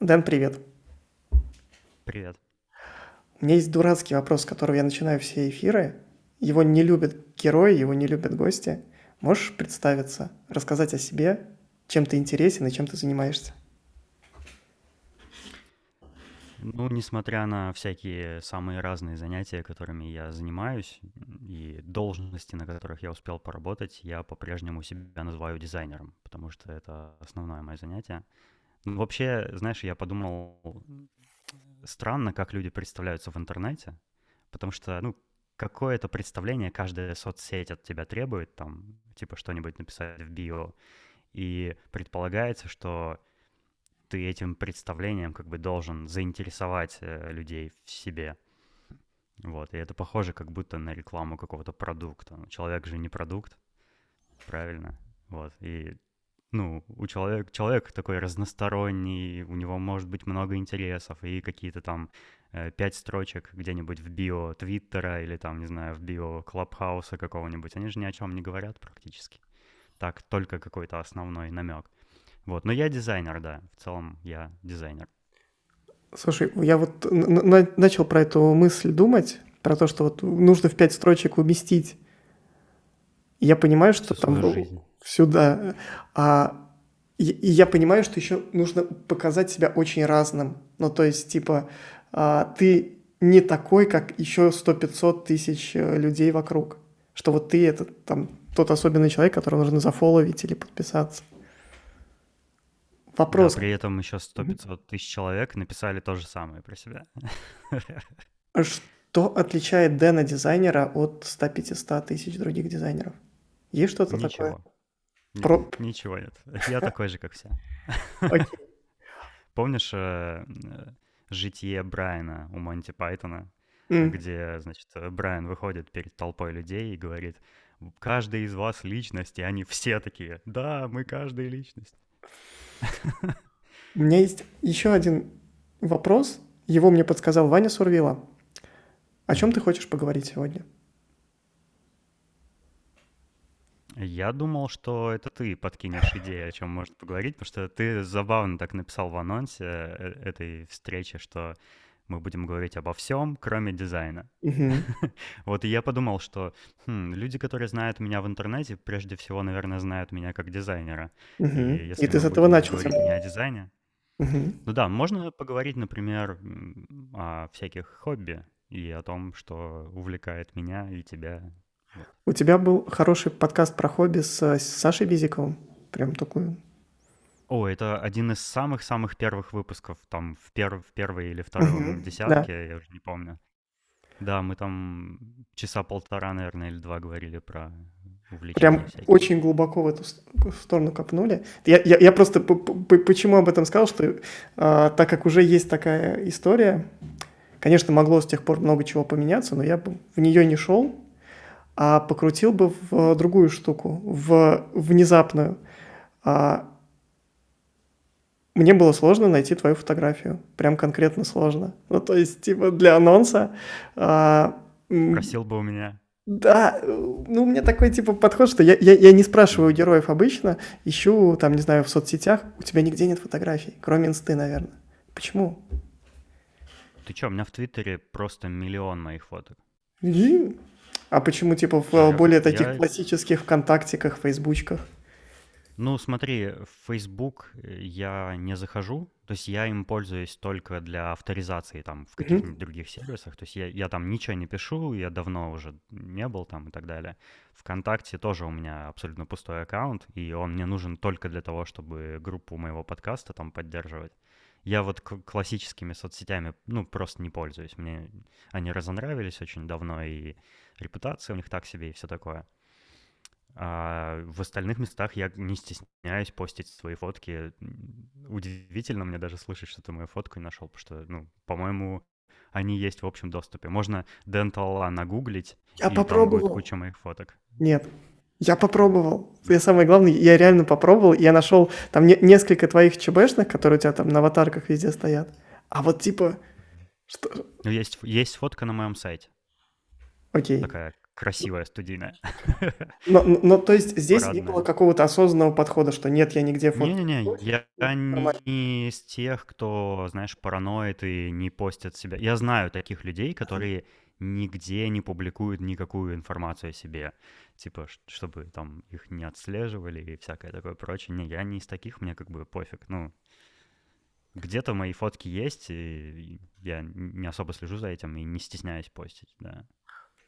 Дэн, привет. Привет. У меня есть дурацкий вопрос, с которого я начинаю все эфиры. Его не любят герои, его не любят гости. Можешь представиться, рассказать о себе, чем ты интересен и чем ты занимаешься? Ну, несмотря на всякие самые разные занятия, которыми я занимаюсь, и должности, на которых я успел поработать, я по-прежнему себя называю дизайнером, потому что это основное мое занятие. Вообще, знаешь, я подумал, странно, как люди представляются в интернете, потому что, ну, какое-то представление каждая соцсеть от тебя требует, там, типа что-нибудь написать в био, и предполагается, что ты этим представлением как бы должен заинтересовать э, людей в себе. Вот, и это похоже как будто на рекламу какого-то продукта. Человек же не продукт, правильно? Вот, и ну, у человека, человек такой разносторонний, у него может быть много интересов, и какие-то там э, пять строчек где-нибудь в био Твиттера или там, не знаю, в био Клабхауса какого-нибудь, они же ни о чем не говорят практически. Так, только какой-то основной намек. Вот, но я дизайнер, да, в целом я дизайнер. Слушай, я вот на- начал про эту мысль думать, про то, что вот нужно в пять строчек уместить. Я понимаю, что Всю там свою жизнь. Сюда, а и, и я понимаю, что еще нужно показать себя очень разным. Ну, то есть, типа, а, ты не такой, как еще 100-500 тысяч э, людей вокруг. Что вот ты это там тот особенный человек, которого нужно зафоловить или подписаться. Вопрос. Да, при этом еще 100-500 тысяч человек написали то же самое про себя. А что отличает Дэна дизайнера от 100-500 тысяч других дизайнеров? Есть что-то Ничего. Нет, Про... Ничего нет. Я такой же, как все. Помнишь э, житие Брайана у Монти Пайтона, где, значит, Брайан выходит перед толпой людей и говорит, каждый из вас личность, и они все такие, да, мы каждая личность. У меня есть еще один вопрос. Его мне подсказал Ваня Сурвила. О чем ты хочешь поговорить сегодня? Я думал, что это ты подкинешь идею, о чем можно поговорить, потому что ты забавно так написал в анонсе э, этой встречи, что мы будем говорить обо всем, кроме дизайна. Вот и я подумал, что хм, люди, которые знают меня в интернете, прежде всего, наверное, знают меня как дизайнера. И ты с этого начал. не о дизайне, ну да, можно поговорить, например, о всяких хобби и о том, что увлекает меня и тебя. У тебя был хороший подкаст про хобби с, с Сашей Бизиковым. Прям такой. О, это один из самых-самых первых выпусков, там, в, пер- в первой или втором Мгм. Да. десятке, я уже не помню. Да, мы там часа полтора, наверное, или два говорили про увлечения Прям всякие. очень глубоко в эту сторону копнули. Я, я, я просто п- п- почему об этом сказал, что а, так как уже есть такая история, конечно, могло с тех пор много чего поменяться, но я бы в нее не шел, а покрутил бы в другую штуку, в внезапную. А, мне было сложно найти твою фотографию. Прям конкретно сложно. Ну, то есть, типа, для анонса... а, Просил бы у меня. да, э, ну, у меня такой, типа, подход, что я, я, я не спрашиваю героев обычно, ищу, там, не знаю, в соцсетях, у тебя нигде нет фотографий, кроме инсты, наверное. Почему? Ты чё, у меня в Твиттере просто миллион моих фоток. И- А почему, типа, в Я- более таких я- классических ВКонтактиках, Фейсбучках? Ну, смотри, в Facebook я не захожу, то есть я им пользуюсь только для авторизации там в каких-нибудь других сервисах, то есть я, я там ничего не пишу, я давно уже не был там и так далее. Вконтакте тоже у меня абсолютно пустой аккаунт, и он мне нужен только для того, чтобы группу моего подкаста там поддерживать. Я вот классическими соцсетями, ну, просто не пользуюсь. Мне они разонравились очень давно, и репутация у них так себе, и все такое. А в остальных местах я не стесняюсь постить свои фотки. Удивительно мне даже слышать, что ты мою фотку не нашел, потому что, ну, по-моему, они есть в общем доступе. Можно Dental нагуглить, Я и там будет попробовал. куча моих фоток. Нет. Я попробовал. Я самое главное, я реально попробовал. Я нашел там не- несколько твоих ЧБшных, которые у тебя там на аватарках везде стоят. А вот типа... Что? Ну, есть, есть фотка на моем сайте, Окей. такая красивая студийная. Но, но, то есть здесь не было какого-то осознанного подхода, что нет, я нигде фото Не-не-не, я не из тех, кто, знаешь, параноид и не постит себя. Я знаю таких людей, которые нигде не публикуют никакую информацию о себе. Типа, чтобы там их не отслеживали и всякое такое прочее. Не, я не из таких, мне как бы пофиг. Ну, где-то мои фотки есть, и я не особо слежу за этим и не стесняюсь постить, да.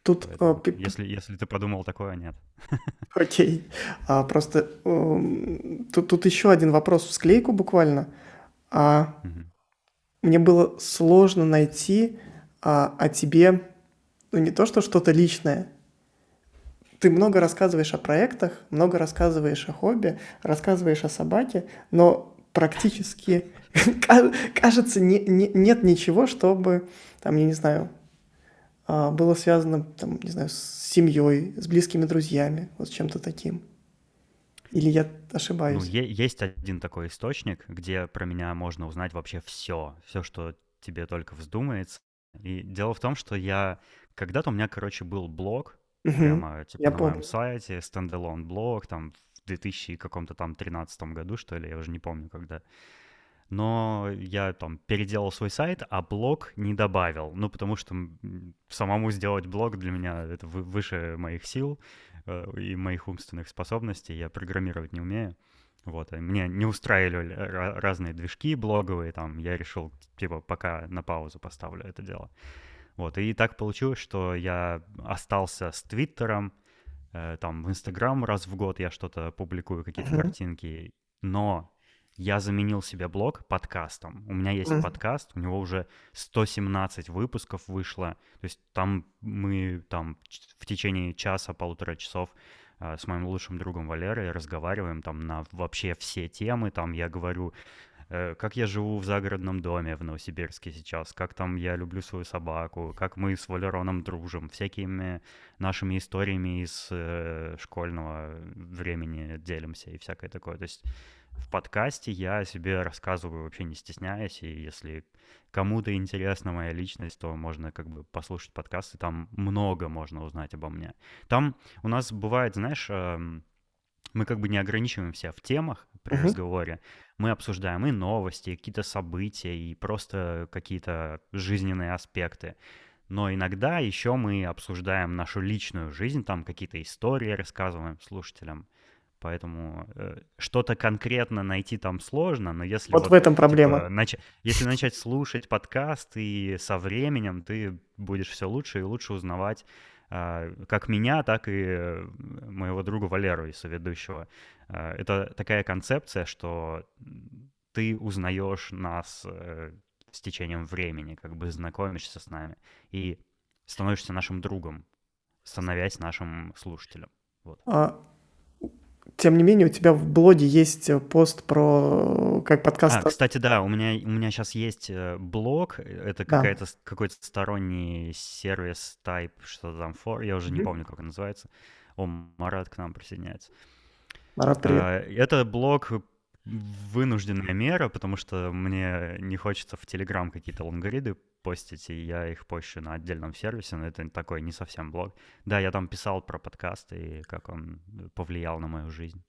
Тут, Поэтому, а, если, если ты подумал такое, нет. Окей. А, просто um, тут, тут еще один вопрос в склейку буквально. А, угу. Мне было сложно найти а, о тебе, ну не то что что-то личное. Ты много рассказываешь о проектах, много рассказываешь о хобби, рассказываешь о собаке, но практически, кажется, не, не, нет ничего, чтобы, там, я не знаю, а, было связано, там, не знаю, с семьей, с близкими друзьями, вот с чем-то таким. Или я ошибаюсь? Ну, есть один такой источник, где про меня можно узнать вообще все, все, что тебе только вздумается. И дело в том, что я когда-то у меня, короче, был блог, угу, прямо типа на помню. моем сайте, стендалон блог, там в 2000 каком-то там 13 году, что ли, я уже не помню когда но я там переделал свой сайт, а блог не добавил. Ну, потому что самому сделать блог для меня это выше моих сил э, и моих умственных способностей. Я программировать не умею. Вот, и мне не устраивали разные движки блоговые, там, я решил, типа, пока на паузу поставлю это дело. Вот, и так получилось, что я остался с Твиттером, э, там, в Инстаграм раз в год я что-то публикую, какие-то uh-huh. картинки, но я заменил себе блог подкастом. У меня есть mm-hmm. подкаст, у него уже 117 выпусков вышло. То есть там мы там в течение часа, полутора часов э, с моим лучшим другом Валерой разговариваем там на вообще все темы. Там я говорю, как я живу в загородном доме в Новосибирске сейчас, как там я люблю свою собаку, как мы с Валероном дружим, всякими нашими историями из э, школьного времени делимся и всякое такое. То есть в подкасте я себе рассказываю вообще не стесняясь, и если кому-то интересна моя личность, то можно как бы послушать подкасты, там много можно узнать обо мне. Там у нас бывает, знаешь, эм, мы как бы не ограничиваемся в темах при uh-huh. разговоре, мы обсуждаем и новости, и какие-то события, и просто какие-то жизненные аспекты. Но иногда еще мы обсуждаем нашу личную жизнь, там какие-то истории рассказываем слушателям. Поэтому э, что-то конкретно найти там сложно, но если вот, вот в этом проблема. Типа, нач... Если начать слушать подкаст и со временем ты будешь все лучше и лучше узнавать как меня, так и моего друга Валеру и соведущего. Э, это такая концепция, что ты узнаешь нас э, с течением времени, как бы знакомишься с нами и становишься нашим другом, становясь нашим слушателем. Вот. А тем не менее, у тебя в блоге есть э, пост про э, как подкаст. А, кстати, да, у меня, у меня сейчас есть э, блог, это да. какая-то, какой-то сторонний сервис type, что там for, я уже mm-hmm. не помню, как он называется. О, Марат к нам присоединяется. Марат, привет. А, это блог вынужденная мера, потому что мне не хочется в Телеграм какие-то лонгориды постить, и я их пощу на отдельном сервисе, но это такой не совсем блог. Да, я там писал про подкаст и как он повлиял на мою жизнь.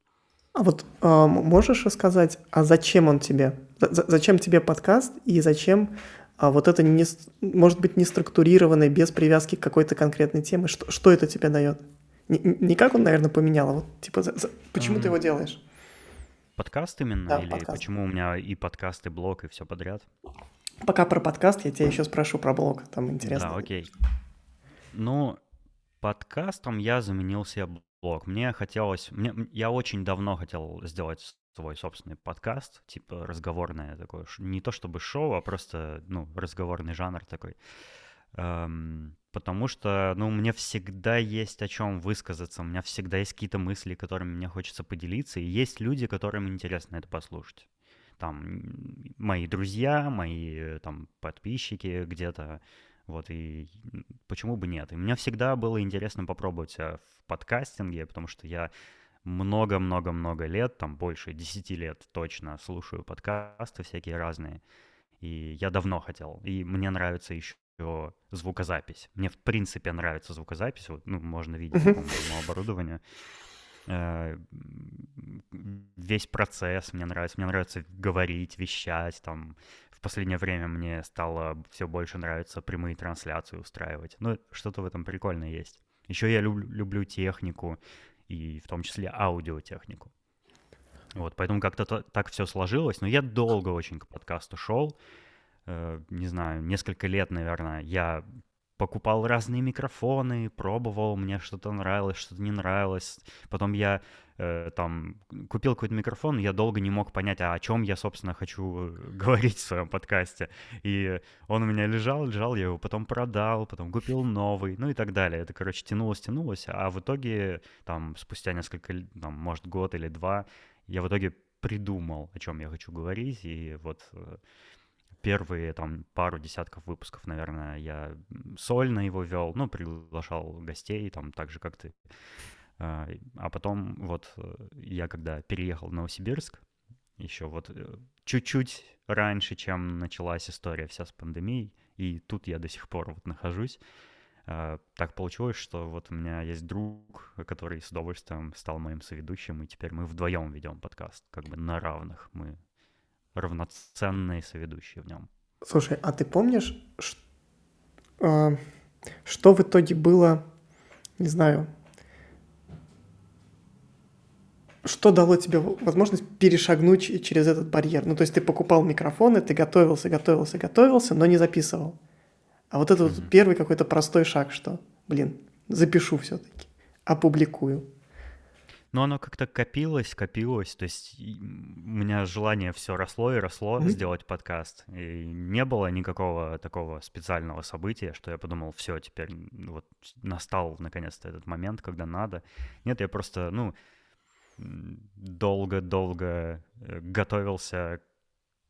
А вот э, можешь рассказать, а зачем он тебе? За зачем тебе подкаст и зачем а вот это не, может быть не структурированное, без привязки к какой-то конкретной теме? Что, что это тебе дает? Не, не как он, наверное, поменял, а вот типа за, за, почему um, ты его делаешь? Подкаст именно? Да, или подкаст. почему у меня и подкаст, и блог, и все подряд? Пока про подкаст, я тебя еще спрошу про блог, там интересно. Да, окей. Ну, подкастом я заменил себе блог. Мне хотелось... Мне, я очень давно хотел сделать свой собственный подкаст, типа разговорное такое, не то чтобы шоу, а просто, ну, разговорный жанр такой. Эм, потому что, ну, мне всегда есть о чем высказаться, у меня всегда есть какие-то мысли, которыми мне хочется поделиться, и есть люди, которым интересно это послушать там мои друзья, мои э, там подписчики где-то, вот, и почему бы нет? И мне всегда было интересно попробовать в подкастинге, потому что я много-много-много лет, там больше 10 лет точно слушаю подкасты всякие разные, и я давно хотел, и мне нравится еще звукозапись. Мне, в принципе, нравится звукозапись. Вот, ну, можно видеть по моему оборудованию. Э, весь процесс мне нравится. Мне нравится говорить, вещать. Там, в последнее время мне стало все больше нравиться прямые трансляции устраивать. Ну, что-то в этом прикольное есть. Еще я люб- люблю технику, и в том числе аудиотехнику. Вот, поэтому как-то так все сложилось. Но я долго очень к подкасту шел. Э, не знаю, несколько лет, наверное. Я покупал разные микрофоны, пробовал, мне что-то нравилось, что-то не нравилось. Потом я э, там купил какой-то микрофон, я долго не мог понять, а о чем я, собственно, хочу э, говорить в своем подкасте. И он у меня лежал, лежал, я его потом продал, потом купил новый, ну и так далее. Это, короче, тянулось, тянулось, а в итоге, там, спустя несколько, там, может, год или два, я в итоге придумал, о чем я хочу говорить, и вот э, первые там пару десятков выпусков, наверное, я сольно его вел, ну, приглашал гостей, там, так же, как ты. А, а потом вот э, я когда переехал в Новосибирск, еще вот э, чуть-чуть раньше, чем началась история вся с пандемией, и тут я до сих пор вот нахожусь, а, так получилось, что вот у меня есть друг, который с удовольствием стал моим соведущим, и теперь мы вдвоем ведем подкаст, как бы на равных. Мы равноценные соведущие в нем. Слушай, а ты помнишь, что, э, что в итоге было, не знаю, что дало тебе возможность перешагнуть через этот барьер? Ну, то есть ты покупал микрофоны, ты готовился, готовился, готовился, но не записывал. А вот это mm-hmm. вот первый какой-то простой шаг, что, блин, запишу все-таки, опубликую. Но оно как-то копилось, копилось. То есть у меня желание все росло и росло mm-hmm. сделать подкаст. И не было никакого такого специального события, что я подумал, все, теперь вот настал наконец-то этот момент, когда надо. Нет, я просто, ну, долго-долго э, готовился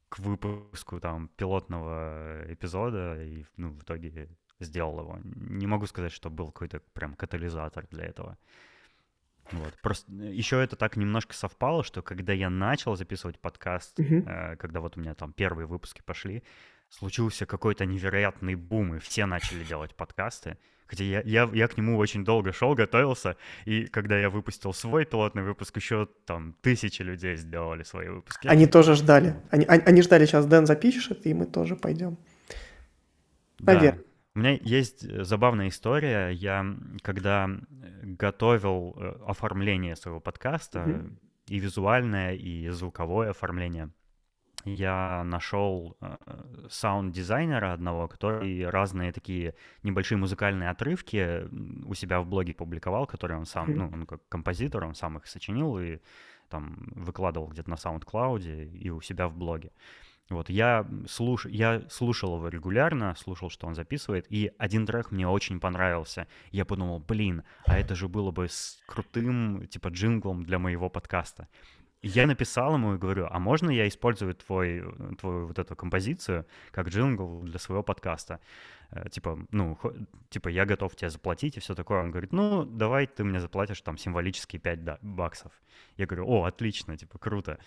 к выпуску там пилотного эпизода и ну, в итоге сделал его. Не могу сказать, что был какой-то прям катализатор для этого. Вот. Просто э, еще это так немножко совпало, что когда я начал записывать подкаст, uh-huh. э, когда вот у меня там первые выпуски пошли, случился какой-то невероятный бум, и все начали делать подкасты. Хотя я, я, я к нему очень долго шел, готовился, и когда я выпустил свой пилотный выпуск, еще там тысячи людей сделали свои выпуски. Они тоже ждали. Они, они ждали, сейчас Дэн запишет, и мы тоже пойдем. Поверь. Да. У меня есть э, забавная история. Я, когда готовил э, оформление своего подкаста, mm-hmm. и визуальное, и звуковое оформление, я нашел э, саунд-дизайнера одного, который разные такие небольшие музыкальные отрывки у себя в блоге публиковал, которые он сам, mm-hmm. ну, он как композитор, он сам их сочинил и там выкладывал где-то на SoundCloud и у себя в блоге. Вот, я, слуш... я слушал его регулярно, слушал, что он записывает, и один трек мне очень понравился. Я подумал, блин, а это же было бы с крутым, типа, джинглом для моего подкаста. я написал ему и говорю, а можно я использую твой, твою вот эту композицию как джингл для своего подкаста? Э, типа, ну, типа, я готов тебе заплатить и все такое. Он говорит, ну, давай ты мне заплатишь там символические 5 баксов. Я говорю, о, отлично, типа, круто.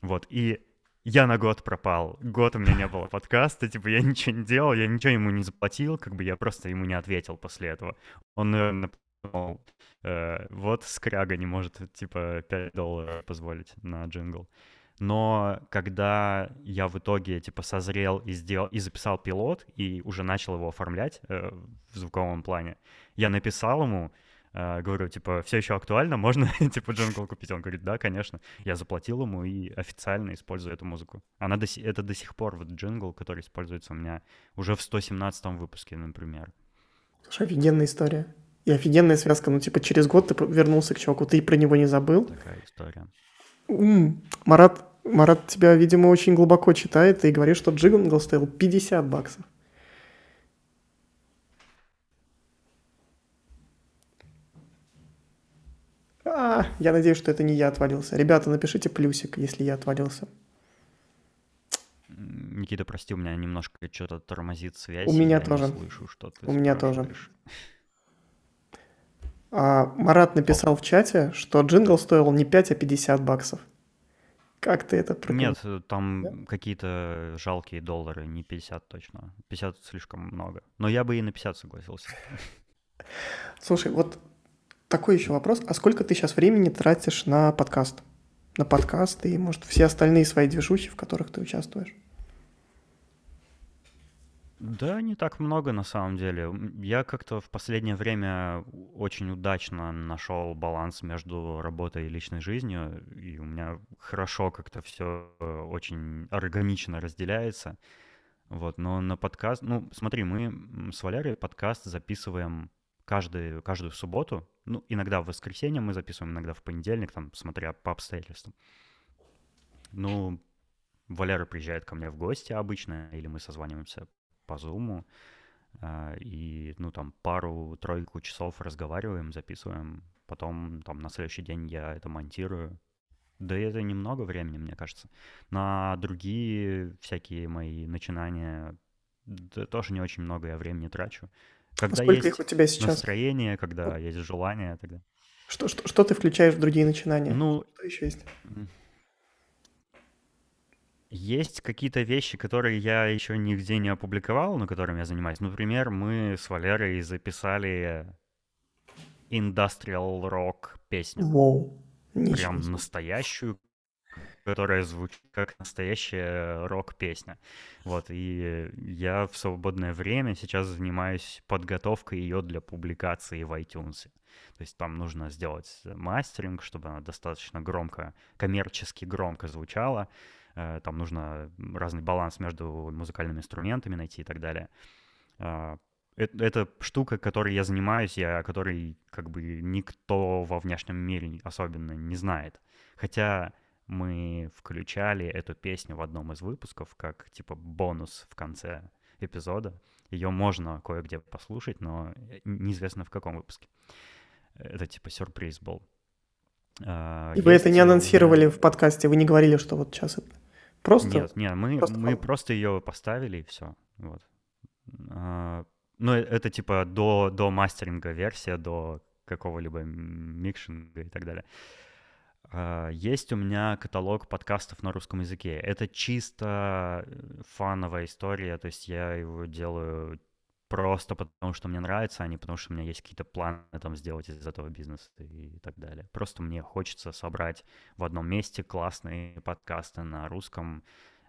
Вот, и я на год пропал. Год у меня не было подкаста, типа я ничего не делал, я ничего ему не заплатил, как бы я просто ему не ответил после этого. Он, наверное, подумал, э, вот скряга не может, типа, 5 долларов позволить на джингл. Но когда я в итоге, типа, созрел и сделал, и записал пилот, и уже начал его оформлять э, в звуковом плане, я написал ему, говорю, типа, все еще актуально, можно, типа, джингл купить? Он говорит, да, конечно. Я заплатил ему и официально использую эту музыку. Она до, это до сих пор вот джингл, который используется у меня уже в 117 выпуске, например. Слушай, офигенная история. И офигенная связка. Ну, типа, через год ты вернулся к чуваку, ты про него не забыл. Такая история. М-м, Марат, Марат тебя, видимо, очень глубоко читает и говорит, что джингл стоил 50 баксов. А, я надеюсь, что это не я отвалился. Ребята, напишите плюсик, если я отвалился. Никита, прости, у меня немножко что-то тормозит связь. У меня тоже. слышу, что ты У меня тоже. А, Марат написал в чате, что джингл стоил не 5, а 50 баксов. Как ты это Нет, э, там да? какие-то жалкие доллары, не 50 точно. 50 слишком много. Но я бы и на 50 согласился. Слушай, вот такой еще вопрос. А сколько ты сейчас времени тратишь на подкаст? На подкаст и, может, все остальные свои движухи, в которых ты участвуешь? Да, не так много на самом деле. Я как-то в последнее время очень удачно нашел баланс между работой и личной жизнью, и у меня хорошо как-то все э, очень органично разделяется. Вот, но на подкаст, ну, смотри, мы с Валерой подкаст записываем каждый, каждую субботу, ну, иногда в воскресенье мы записываем, иногда в понедельник, там, смотря по обстоятельствам. Ну, Валера приезжает ко мне в гости обычно, или мы созваниваемся по зуму, а, и, ну, там, пару-тройку часов разговариваем, записываем, потом, там, на следующий день я это монтирую. Да это немного времени, мне кажется. На другие всякие мои начинания да, тоже не очень много я времени трачу. Когда Сколько есть их у тебя сейчас? настроение, когда есть желание, тогда. Что, что, что ты включаешь в другие начинания? Ну, что еще есть? Есть какие-то вещи, которые я еще нигде не опубликовал, но которыми я занимаюсь. Например, мы с Валерой записали Industrial Rock песню. Воу. Прям настоящую, которая звучит как настоящая рок-песня. Вот, и я в свободное время сейчас занимаюсь подготовкой ее для публикации в iTunes. То есть там нужно сделать мастеринг, чтобы она достаточно громко, коммерчески громко звучала. Э, там нужно разный баланс между музыкальными инструментами найти и так далее. А, это, это штука, которой я занимаюсь, и о которой как бы никто во внешнем мире особенно не знает. Хотя мы включали эту песню в одном из выпусков как типа бонус в конце эпизода. Ее можно кое-где послушать, но неизвестно в каком выпуске. Это типа сюрприз был. А, и вы это не анонсировали в подкасте, вы не говорили, что вот сейчас это Просто? Нет, нет, мы просто, мы просто ее поставили и все. Вот. А, ну, э, это типа до, до мастеринга версия, до какого-либо микшинга и так далее. А, есть у меня каталог подкастов на русском языке. Это чисто э, фановая история, то есть я его делаю просто потому, что мне нравится, а не потому, что у меня есть какие-то планы там сделать из этого бизнеса и так далее. Просто мне хочется собрать в одном месте классные подкасты на русском,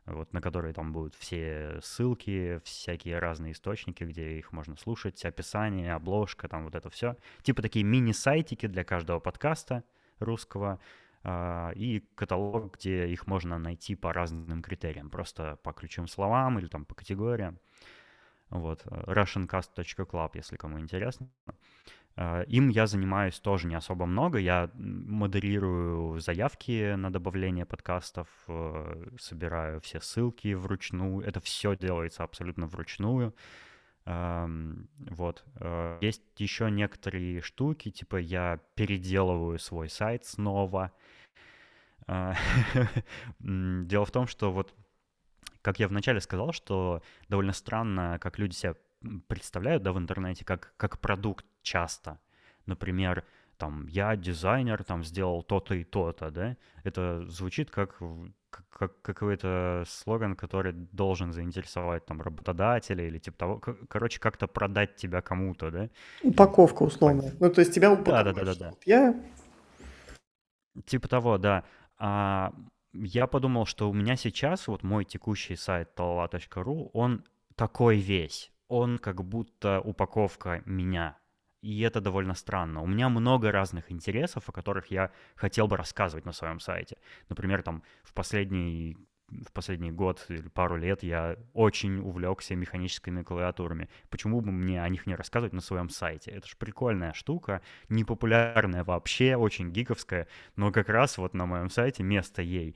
вот, на которые там будут все ссылки, всякие разные источники, где их можно слушать, описание, обложка, там вот это все. Типа такие мини-сайтики для каждого подкаста русского, и каталог, где их можно найти по разным критериям, просто по ключевым словам или там по категориям. Вот, э, russiancast.club, если кому интересно. Э, им я занимаюсь тоже не особо много. Я модерирую заявки на добавление подкастов, э, собираю все ссылки вручную. Это все делается абсолютно вручную. Вот. Есть еще некоторые штуки, типа я переделываю свой сайт снова. Дело в том, что вот как я вначале сказал, что довольно странно, как люди себя представляют да, в интернете, как, как продукт часто. Например, там, я дизайнер, там, сделал то-то и то-то, да? Это звучит как, как, как какой-то слоган, который должен заинтересовать, там, работодателя или типа того. Короче, как-то продать тебя кому-то, да? Упаковка условно. Ну, то есть тебя упаковывают. Да, да, да, да. Я... Типа того, да. А я подумал, что у меня сейчас вот мой текущий сайт talala.ru, он такой весь. Он как будто упаковка меня. И это довольно странно. У меня много разных интересов, о которых я хотел бы рассказывать на своем сайте. Например, там в последний в последний год или пару лет я очень увлекся механическими клавиатурами. Почему бы мне о них не рассказывать на своем сайте? Это же прикольная штука, непопулярная вообще, очень гиковская, но как раз вот на моем сайте место ей.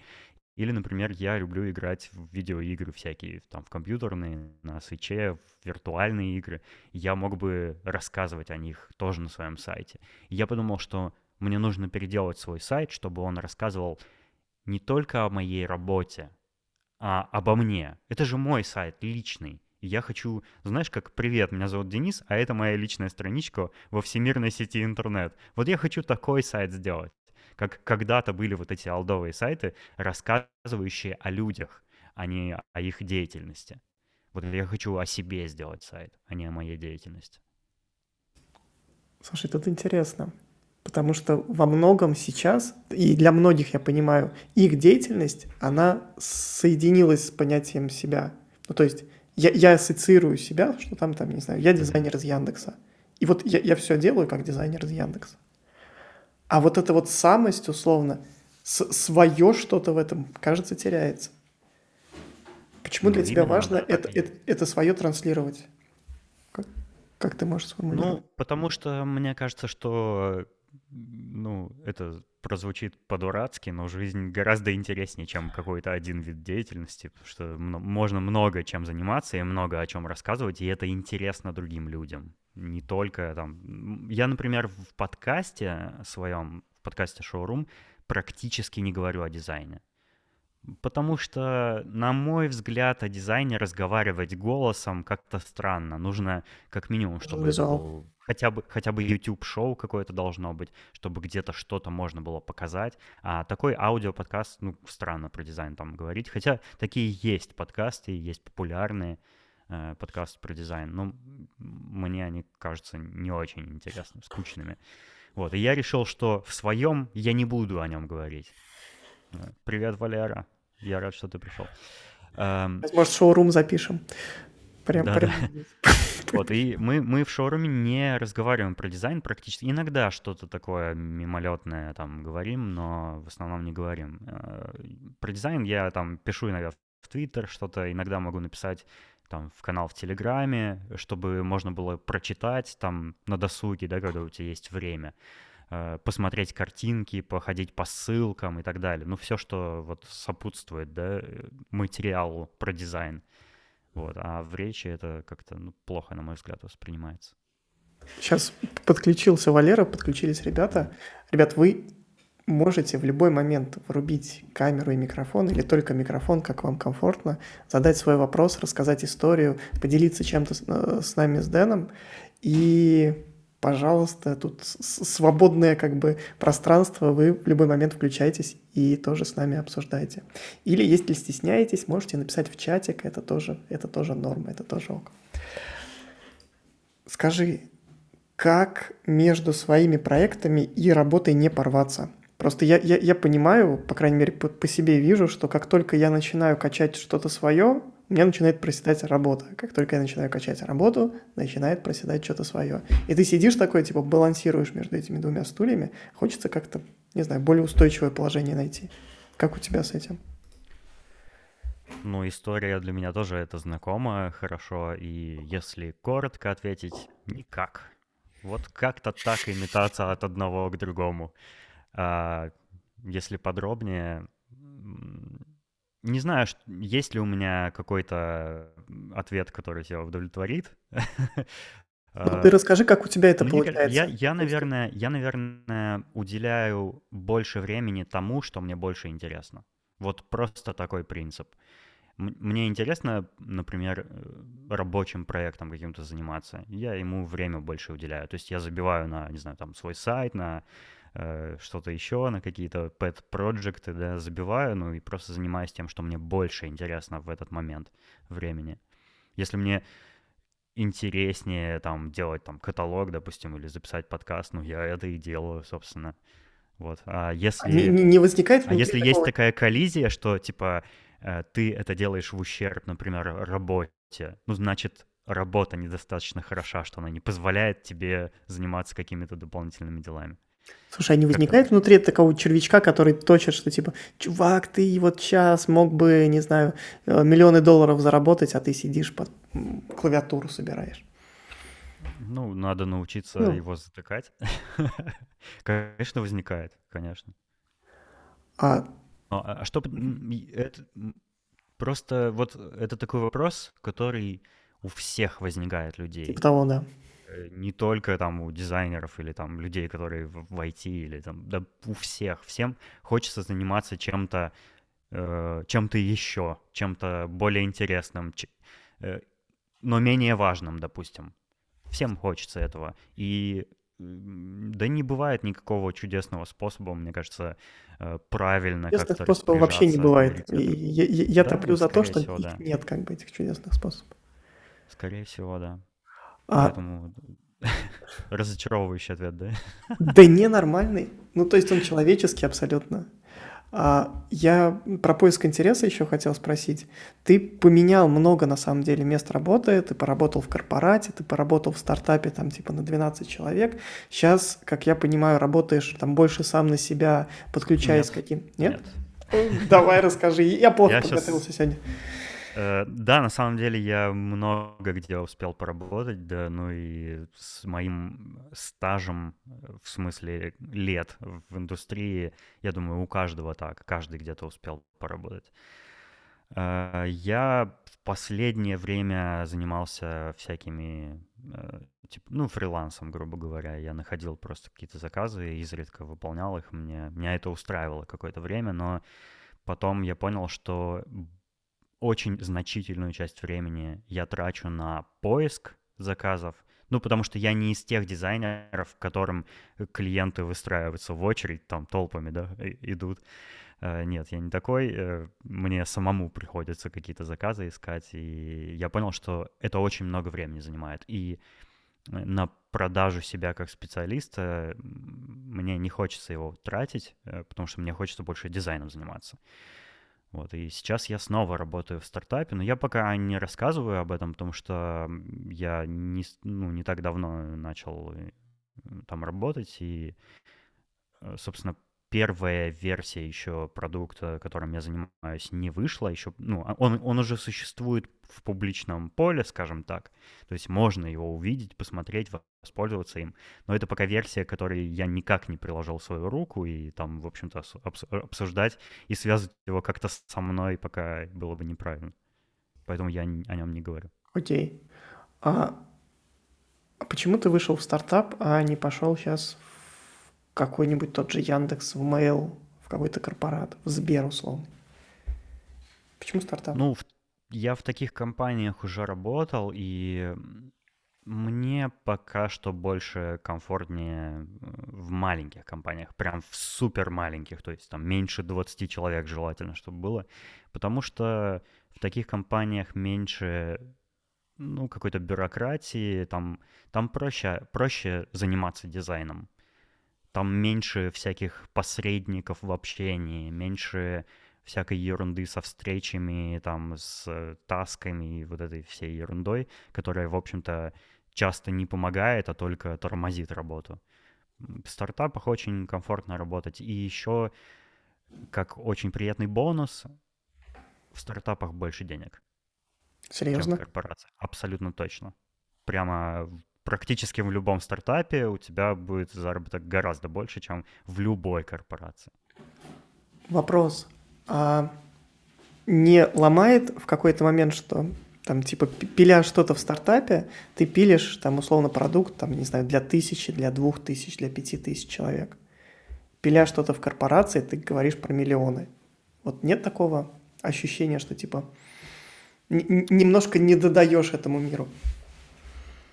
Или, например, я люблю играть в видеоигры всякие, там, в компьютерные, на свече, в виртуальные игры. Я мог бы рассказывать о них тоже на своем сайте. И я подумал, что мне нужно переделать свой сайт, чтобы он рассказывал не только о моей работе, а, обо мне. Это же мой сайт личный. И я хочу, знаешь, как «Привет, меня зовут Денис, а это моя личная страничка во всемирной сети интернет». Вот я хочу такой сайт сделать, Как когда-то были вот эти алдовые сайты, рассказывающие о людях, а не о их деятельности. Вот я хочу о себе сделать сайт, а не о моей деятельности. Слушай, тут интересно, потому что во многом сейчас, и для многих, я понимаю, их деятельность, она соединилась с понятием себя. Ну, то есть я, я ассоциирую себя, что там, там, не знаю, я дизайнер из Яндекса. И вот я, я все делаю как дизайнер из Яндекса. А вот эта вот самость, условно, свое что-то в этом, кажется, теряется. Почему ну, для тебя важно это, это, это свое транслировать? Как, как ты можешь сформулировать? Ну, потому что мне кажется, что ну, это прозвучит по-дурацки, но жизнь гораздо интереснее, чем какой-то один вид деятельности, потому что можно много чем заниматься и много о чем рассказывать, и это интересно другим людям. Не только там... Я, например, в подкасте своем, в подкасте «Шоурум» практически не говорю о дизайне. Потому что, на мой взгляд, о дизайне разговаривать голосом как-то странно. Нужно как минимум, чтобы был, хотя бы, хотя бы YouTube-шоу какое-то должно быть, чтобы где-то что-то можно было показать. А такой аудиоподкаст, ну, странно про дизайн там говорить. Хотя такие есть подкасты, есть популярные э, подкасты про дизайн. Но мне они кажутся не очень интересными, скучными. Вот, и я решил, что в своем я не буду о нем говорить. Э, привет, Валера. Я рад, что ты пришел. Эм... Может, шоурум запишем. Прям, да, прям. Да. Вот, и мы, мы в шоуруме не разговариваем про дизайн практически. Иногда что-то такое мимолетное там говорим, но в основном не говорим. Э, про дизайн я там пишу иногда в Твиттер что-то, иногда могу написать там в канал в Телеграме, чтобы можно было прочитать там на досуге, да, когда у тебя есть время. Э, посмотреть картинки, походить по ссылкам и так далее. Ну, все, что вот сопутствует, да, материалу про дизайн. Вот. А в речи это как-то ну, плохо, на мой взгляд, воспринимается. Сейчас подключился Валера, подключились ребята. Ребят, вы можете в любой момент врубить камеру и микрофон, или только микрофон, как вам комфортно, задать свой вопрос, рассказать историю, поделиться чем-то с, э, с нами, с Дэном. И пожалуйста, тут свободное как бы пространство, вы в любой момент включаетесь и тоже с нами обсуждаете. Или если стесняетесь, можете написать в чатик, это тоже, это тоже норма, это тоже ок. Скажи, как между своими проектами и работой не порваться? Просто я, я, я понимаю, по крайней мере, по, по себе вижу, что как только я начинаю качать что-то свое, у меня начинает проседать работа. Как только я начинаю качать работу, начинает проседать что-то свое. И ты сидишь такой, типа, балансируешь между этими двумя стульями, хочется как-то, не знаю, более устойчивое положение найти. Как у тебя с этим? Ну, история для меня тоже это знакома хорошо, и если коротко ответить, никак. Вот как-то так и метаться от одного к другому. А если подробнее, не знаю, есть ли у меня какой-то ответ, который тебя удовлетворит. Ну, ты расскажи, как у тебя это ну, получается. Я, я, наверное, я, наверное, уделяю больше времени тому, что мне больше интересно. Вот просто такой принцип. Мне интересно, например, э, рабочим проектом каким-то заниматься. Я ему время больше уделяю. То есть я забиваю на, не знаю, там свой сайт, на Э, что-то еще, на какие-то pet проекты да, забиваю, ну и просто занимаюсь тем, что мне больше интересно в этот момент времени. Если мне интереснее там делать там каталог, допустим, или записать подкаст, ну я это и делаю, собственно. Вот. А если... Не, не возникает... А если такого... есть такая коллизия, что типа э, ты это делаешь в ущерб, например, работе, ну значит работа недостаточно хороша, что она не позволяет тебе заниматься какими-то дополнительными делами. Слушай, а не возникает внутри такого червячка, который точит, что типа, чувак, ты вот сейчас мог бы, не знаю, э, миллионы долларов заработать, а ты сидишь под клавиатуру собираешь? Ну, надо научиться ну. его затыкать. конечно, возникает, конечно. А, а, а что... Это, просто вот это такой вопрос, который у всех возникает людей. Типа того, да. Э, не только там у дизайнеров или там людей, которые в, IT или там, да у всех, всем хочется заниматься чем-то, э, чем-то еще, чем-то более интересным, ч- э, но менее важным, допустим. Всем хочется этого. И да не бывает никакого чудесного способа, мне кажется, э, правильно Чудесных способов вообще не бывает. И я, я, я да, топлю за то, что всего, да. нет как бы этих чудесных способов. Скорее всего, да. А... Поэтому разочаровывающий ответ, да? Да не нормальный. Ну, то есть он человеческий абсолютно. А я про поиск интереса еще хотел спросить. Ты поменял много, на самом деле, мест работы, ты поработал в корпорате, ты поработал в стартапе там типа на 12 человек. Сейчас, как я понимаю, работаешь там больше сам на себя, подключаясь Нет. к каким... Нет? Нет. Давай расскажи. Я плохо я подготовился сейчас... сегодня. Э, да, на самом деле я много где успел поработать, да, ну и с моим стажем, э, в смысле лет в индустрии, я думаю, у каждого так, каждый где-то успел поработать. Э, я в последнее время занимался всякими, типа, ну, фрилансом, грубо говоря. Я находил просто какие-то заказы, изредка выполнял их. Мне, меня это устраивало какое-то время, но потом я понял, что очень значительную часть времени я трачу на поиск заказов, ну, потому что я не из тех дизайнеров, которым клиенты выстраиваются в очередь, там толпами, да, идут. Э, нет, я не такой. Э, мне самому приходится какие-то заказы искать, и я понял, что это очень много времени занимает. И э, на продажу себя как специалиста мне не хочется его тратить, потому что мне хочется больше дизайном заниматься. Вот, и сейчас я снова работаю в стартапе, но я пока не рассказываю об этом, потому что я не, ну, не так давно начал э, там работать, и, э, собственно, первая версия еще продукта, которым я занимаюсь, не вышла еще. Ну, а он, он уже существует в публичном поле, скажем так. То есть можно его увидеть, посмотреть, воспользоваться им. Но это пока версия, которой я никак не приложил свою руку, и там, в общем-то, обсуждать и связывать его как-то со мной пока было бы неправильно. Поэтому я о нем не говорю. Окей. А, а почему ты вышел в стартап, а не пошел сейчас в какой-нибудь тот же Яндекс, в Mail, в какой-то корпорат, в Сбер условно. Почему стартап? Ну, я в таких компаниях уже работал, и мне пока что больше комфортнее в маленьких компаниях, прям в супер маленьких, то есть там меньше 20 человек желательно, чтобы было, потому что в таких компаниях меньше ну, какой-то бюрократии, там, там проще, проще заниматься дизайном. Там меньше всяких посредников в общении, меньше всякой ерунды со встречами, там, с тасками и вот этой всей ерундой, которая, в общем-то, часто не помогает, а только тормозит работу. В стартапах очень комфортно работать. И еще, как очень приятный бонус, в стартапах больше денег. Серьезно? Чем в корпорации. Абсолютно точно. Прямо практически в любом стартапе у тебя будет заработок гораздо больше, чем в любой корпорации. Вопрос. А не ломает в какой-то момент, что там, типа, пиля что-то в стартапе, ты пилишь, там, условно, продукт, там, не знаю, для тысячи, для двух тысяч, для пяти тысяч человек. Пиля что-то в корпорации, ты говоришь про миллионы. Вот нет такого ощущения, что, типа, немножко не додаешь этому миру?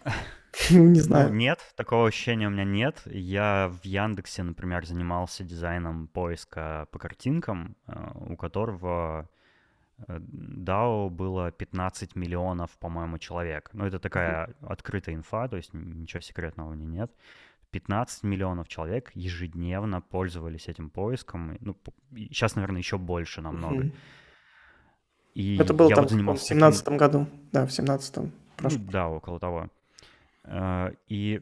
Не ну, знаю. Ну, нет, такого ощущения у меня нет. Я в Яндексе, например, занимался дизайном поиска по картинкам, э, у которого DAO э, было 15 миллионов, по-моему, человек. Ну, это такая открытая инфа, то есть ничего секретного в ней нет. 15 миллионов человек ежедневно пользовались этим поиском. Ну, сейчас, наверное, еще больше намного. И это было там вот в 17 таким... году, да, в 17 ну, Да, около того. Э, и,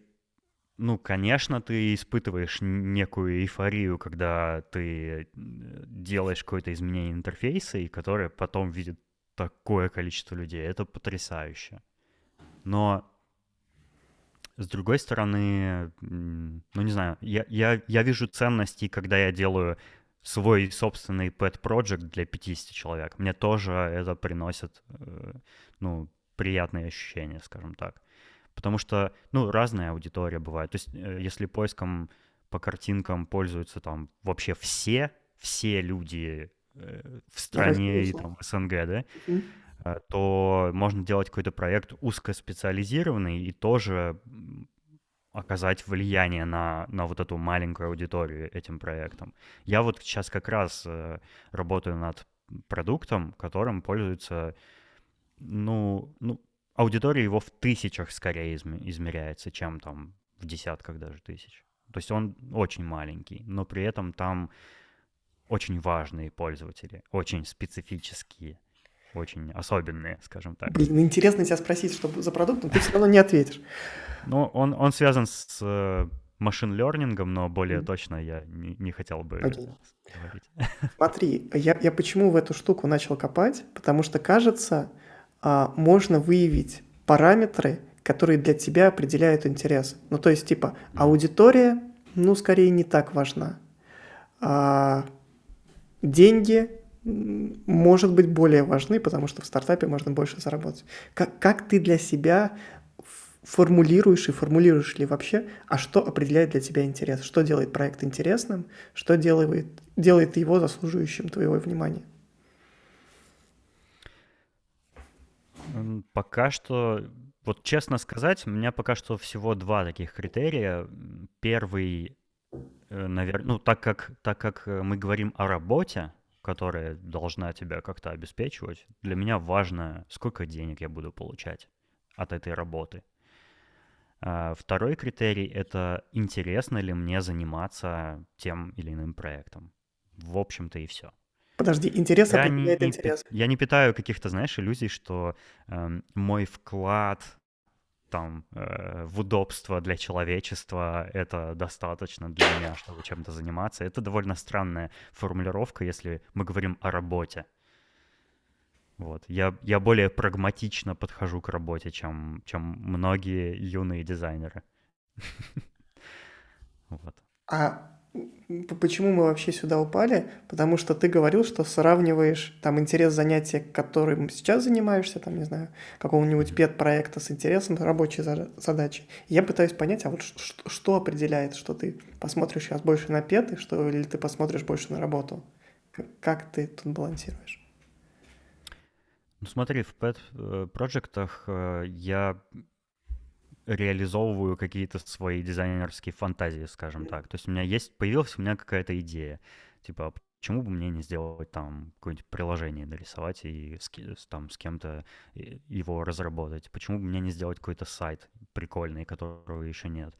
ну, конечно, ты испытываешь некую эйфорию, когда ты делаешь какое-то изменение интерфейса, и которое потом видит такое количество людей. Это потрясающе. Но с другой стороны, ну не знаю, я, я, я вижу ценности, когда я делаю свой собственный pet project для 50 человек. Мне тоже это приносит, э, ну, приятные ощущения, скажем так потому что, ну, разная аудитория бывает. То есть, э, если поиском по картинкам пользуются там вообще все, все люди э, в стране и там в СНГ, да, mm-hmm. то можно делать какой-то проект узкоспециализированный и тоже оказать влияние на, на вот эту маленькую аудиторию этим проектом. Я вот сейчас как раз э, работаю над продуктом, которым пользуется, ну, ну, аудитория его в тысячах скорее измеряется, чем там в десятках даже тысяч. То есть он очень маленький, но при этом там очень важные пользователи, очень специфические, очень особенные, скажем так. Блин, ну интересно тебя спросить, что за продукт, но ты все равно не ответишь. Ну, он, он связан с э, машин-лернингом, но более mm. точно я не, не хотел бы okay. говорить. Смотри, я, я почему в эту штуку начал копать? Потому что, кажется, можно выявить параметры, которые для тебя определяют интерес. Ну, то есть, типа, аудитория, ну, скорее, не так важна. А деньги, может быть, более важны, потому что в стартапе можно больше заработать. Как, как ты для себя формулируешь и формулируешь ли вообще, а что определяет для тебя интерес? Что делает проект интересным? Что делает, делает его заслуживающим твоего внимания? Пока что, вот честно сказать, у меня пока что всего два таких критерия. Первый, э, наверное, ну так как, так как э, мы говорим о работе, которая должна тебя как-то обеспечивать, для меня важно, сколько денег я буду получать от этой работы. А второй критерий — это интересно ли мне заниматься тем или иным проектом. В общем-то и все. Подожди, интерес я определяет не, интерес. Я не питаю каких-то, знаешь, иллюзий, что э, мой вклад там э, в удобство для человечества это достаточно для меня, чтобы чем-то заниматься. Это довольно странная формулировка, если мы говорим о работе. Вот. Я, я более прагматично подхожу к работе, чем, чем многие юные дизайнеры. Вот. А почему мы вообще сюда упали? Потому что ты говорил, что сравниваешь там интерес занятия, которым сейчас занимаешься, там, не знаю, какого-нибудь пет-проекта с интересом рабочей задачи. Я пытаюсь понять, а вот что, что определяет, что ты посмотришь сейчас больше на петы, что или ты посмотришь больше на работу? Как ты тут балансируешь? Ну смотри, в пэт-проектах э, я реализовываю какие-то свои дизайнерские фантазии, скажем так. То есть у меня есть, появилась у меня какая-то идея. Типа, почему бы мне не сделать там какое-нибудь приложение нарисовать и с, там с кем-то его разработать? Почему бы мне не сделать какой-то сайт прикольный, которого еще нет?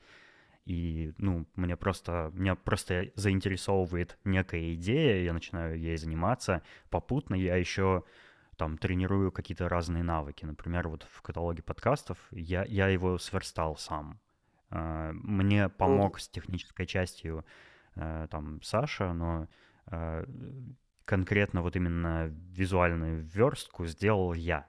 И, ну, мне просто, меня просто заинтересовывает некая идея, я начинаю ей заниматься. Попутно я еще там тренирую какие-то разные навыки. Например, вот в каталоге подкастов я, я его сверстал сам. А, мне помог с технической частью э, там Саша, но э, конкретно вот именно визуальную верстку сделал я.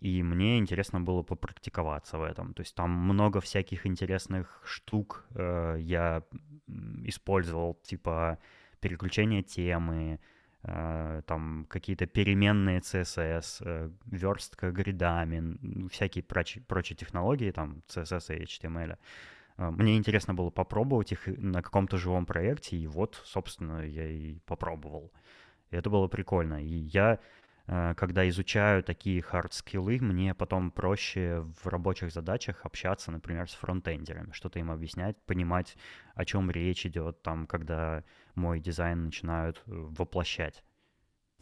И мне интересно было попрактиковаться в этом. То есть там много всяких интересных штук э, я использовал, типа переключение темы, Э, там какие-то переменные CSS, э, верстка гридами, всякие прочие, прочие технологии, там CSS и HTML. Э, мне интересно было попробовать их на каком-то живом проекте, и вот, собственно, я и попробовал. И это было прикольно. И я, когда изучаю такие hard skill ы, мне потом проще в рабочих задачах общаться, например, с фронтендерами, что-то им объяснять, понимать, о чем речь идет, там, когда мой дизайн начинают э, воплощать.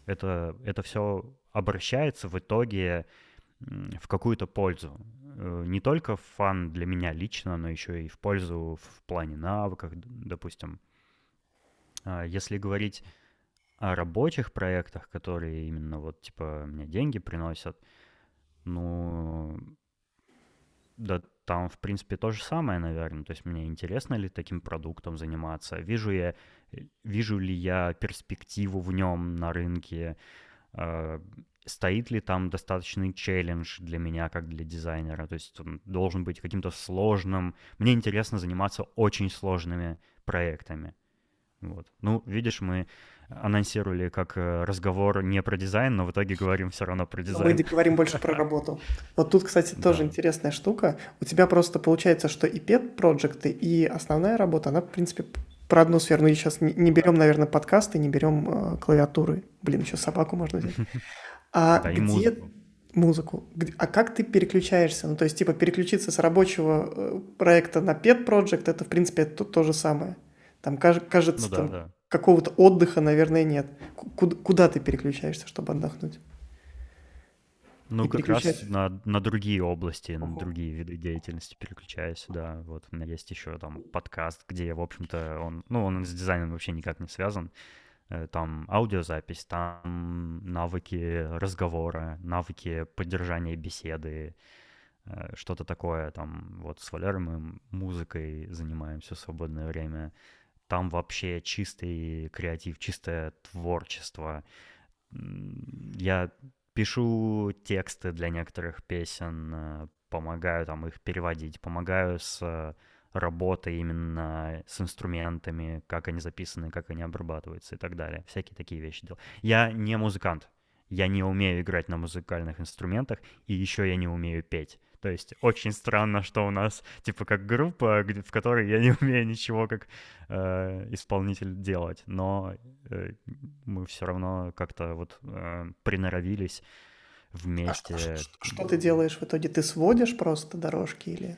Это, это все обращается в итоге в какую-то пользу. Э, не только fun для меня лично, но еще и в пользу в плане навыков, допустим. А если говорить о рабочих проектах, которые именно вот типа мне деньги приносят, ну, да там, в принципе, то же самое, наверное. То есть мне интересно ли таким продуктом заниматься, вижу, я, вижу ли я перспективу в нем на рынке, э, стоит ли там достаточный челлендж для меня, как для дизайнера. То есть он должен быть каким-то сложным. Мне интересно заниматься очень сложными проектами. Вот. Ну, видишь, мы анонсировали как э, разговор не про дизайн, но в итоге говорим все равно про дизайн. Мы говорим больше про работу. Вот тут, кстати, тоже да. интересная штука. У тебя просто получается, что и pet проекты и основная работа, она, в принципе, про одну сферу. Ну, и сейчас не, берем, наверное, подкасты, не берем э, клавиатуры. Блин, еще собаку можно взять. А да, где... музыку. А как ты переключаешься? Ну, то есть, типа, переключиться с рабочего э, проекта на pet project, это, в принципе, то, то же самое. Там, кажется, ну, да, там, да. Какого-то отдыха, наверное, нет. Куда, куда ты переключаешься, чтобы отдохнуть? Ну, как раз на, на другие области, на другие виды деятельности переключаюсь, да. Вот у меня есть еще там подкаст, где я, в общем-то, он, ну, он с дизайном вообще никак не связан. Э, там аудиозапись, там навыки разговора, навыки поддержания беседы, э, что-то такое. Там вот с Валерой мы музыкой занимаемся в свободное время. Там вообще чистый креатив, чистое творчество. Я пишу тексты для некоторых песен, э, помогаю там их переводить, помогаю с работой именно с инструментами, как они записаны, как они обрабатываются и так далее. Всякие такие вещи делаю. Я не музыкант, я не умею играть на музыкальных инструментах, и еще я не умею петь. То есть очень странно, что у нас типа как группа, в которой я не умею ничего как э, исполнитель делать, но э, мы все равно как-то вот э, приноровились вместе. А что, что, что ты делаешь в итоге? Ты сводишь просто дорожки или?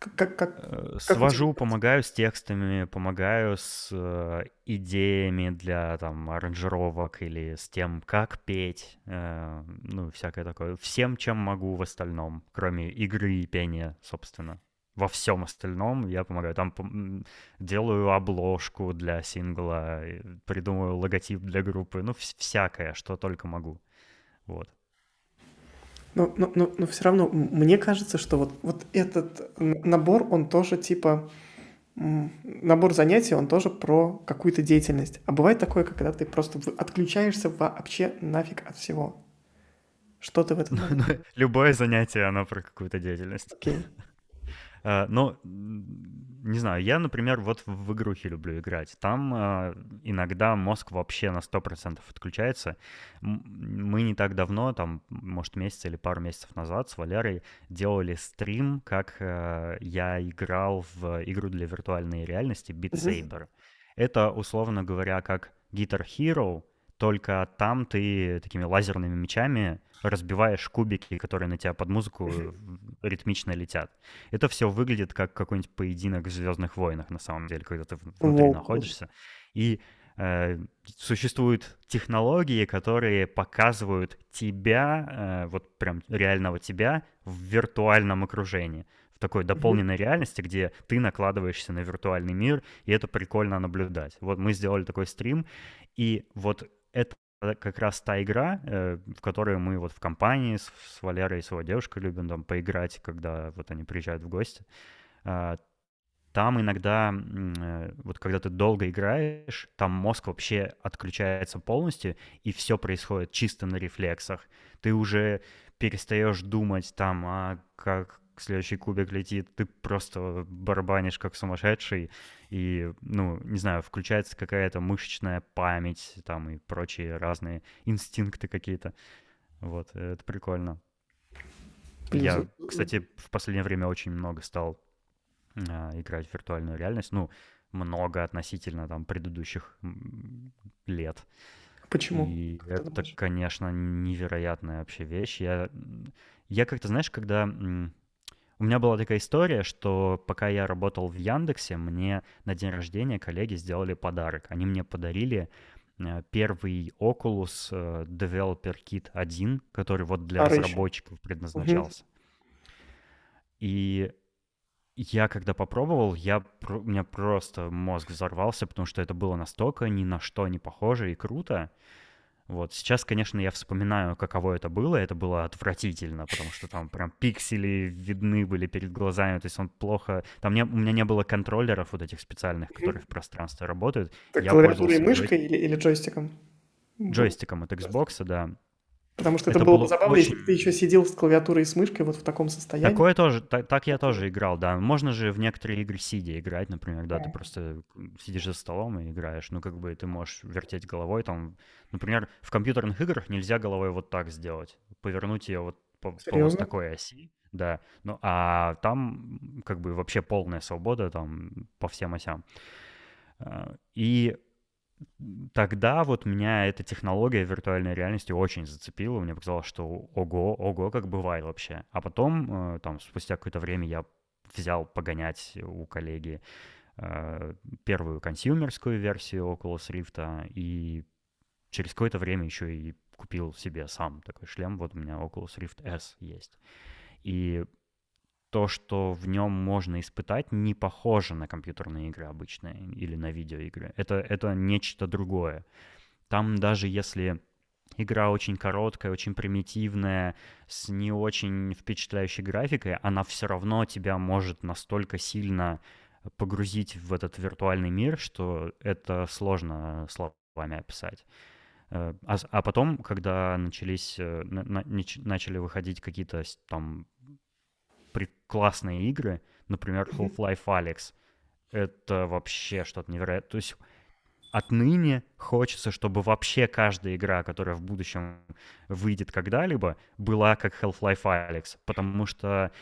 Как, как, э, Свожу, как помогаю с текстами, помогаю с э, идеями для там аранжировок или с тем, как петь, э, ну, всякое такое. Всем, чем могу в остальном, кроме игры и пения, собственно. Во всем остальном я помогаю. Там делаю обложку для сингла, придумываю логотип для группы, ну, всякое, что только могу. Вот. Но, но, но, но все равно мне кажется, что вот, вот этот набор, он тоже типа набор занятий, он тоже про какую-то деятельность. А бывает такое, когда ты просто отключаешься вообще нафиг от всего. Что ты в этом? Ну, любое занятие, оно про какую-то деятельность. Okay. Uh, но не знаю, я, например, вот в игрухи люблю играть. Там э, иногда мозг вообще на 100% отключается. Мы не так давно, там, может, месяц или пару месяцев назад с Валерой делали стрим, как э, я играл в игру для виртуальной реальности Beat Saber. Это, условно говоря, как Guitar Hero, только там ты такими лазерными мечами разбиваешь кубики, которые на тебя под музыку ритмично летят. Это все выглядит как какой-нибудь поединок в Звездных войнах, на самом деле, когда ты внутри ну, находишься. И э, существуют технологии, которые показывают тебя, э, вот прям реального тебя, в виртуальном окружении в такой дополненной mm-hmm. реальности, где ты накладываешься на виртуальный мир, и это прикольно наблюдать. Вот мы сделали такой стрим, и вот это как раз та игра, э, в которую мы вот в компании с, Валерой и с его девушкой любим там поиграть, когда вот они приезжают в гости. А, там иногда, э, вот когда ты долго играешь, там мозг вообще отключается полностью, и все происходит чисто на рефлексах. Ты уже перестаешь думать там, а как следующий кубик летит, ты просто барабанишь как сумасшедший, и, ну, не знаю, включается какая-то мышечная память там и прочие разные инстинкты какие-то. Вот, это прикольно. Я, кстати, в последнее время очень много стал а, играть в виртуальную реальность. Ну, много относительно там предыдущих лет. Почему? И как это, конечно, невероятная вообще вещь. Я, я как-то, знаешь, когда у меня была такая история, что пока я работал в Яндексе, мне на день рождения коллеги сделали подарок. Они мне подарили э, первый Oculus э, Developer Kit 1, который вот для а разработчиков предназначался. Угу. И я когда попробовал, я, у меня просто мозг взорвался, потому что это было настолько ни на что не похоже и круто. Вот. Сейчас, конечно, я вспоминаю, каково это было. Это было отвратительно, потому что там прям пиксели видны были перед глазами. То есть он плохо... Там не... у меня не было контроллеров вот этих специальных, которые в пространстве работают. Так клавиатурой и мышкой или, или джойстиком? Джойстиком от Xbox, да. Потому что это, это было бы забавно, очень... если ты еще сидел с клавиатурой и с мышкой вот в таком состоянии. Такое тоже, так, так я тоже играл, да. Можно же в некоторые игры сидя играть, например, да, да, ты просто сидишь за столом и играешь. Ну, как бы ты можешь вертеть головой там. Например, в компьютерных играх нельзя головой вот так сделать. Повернуть ее вот по, по вот такой оси. Да, ну а там как бы вообще полная свобода там по всем осям. А, и тогда вот меня эта технология виртуальной реальности очень зацепила. Мне показалось, что ого, ого, как бывает вообще. А потом, э, там, спустя какое-то время я взял погонять у коллеги э, первую консюмерскую версию Oculus Rift, и через какое-то время еще и купил себе сам такой шлем. Вот у меня Oculus Rift S есть. И то, что в нем можно испытать, не похоже на компьютерные игры обычные или на видеоигры. Это, это нечто другое. Там даже если игра очень короткая, очень примитивная, с не очень впечатляющей графикой, она все равно тебя может настолько сильно погрузить в этот виртуальный мир, что это сложно словами описать. Э, а, а потом, когда начались, э, на, на, начали выходить какие-то там классные игры, например, Half-Life Alyx, это вообще что-то невероятное. То есть отныне хочется, чтобы вообще каждая игра, которая в будущем выйдет когда-либо, была как Half-Life Alyx, потому что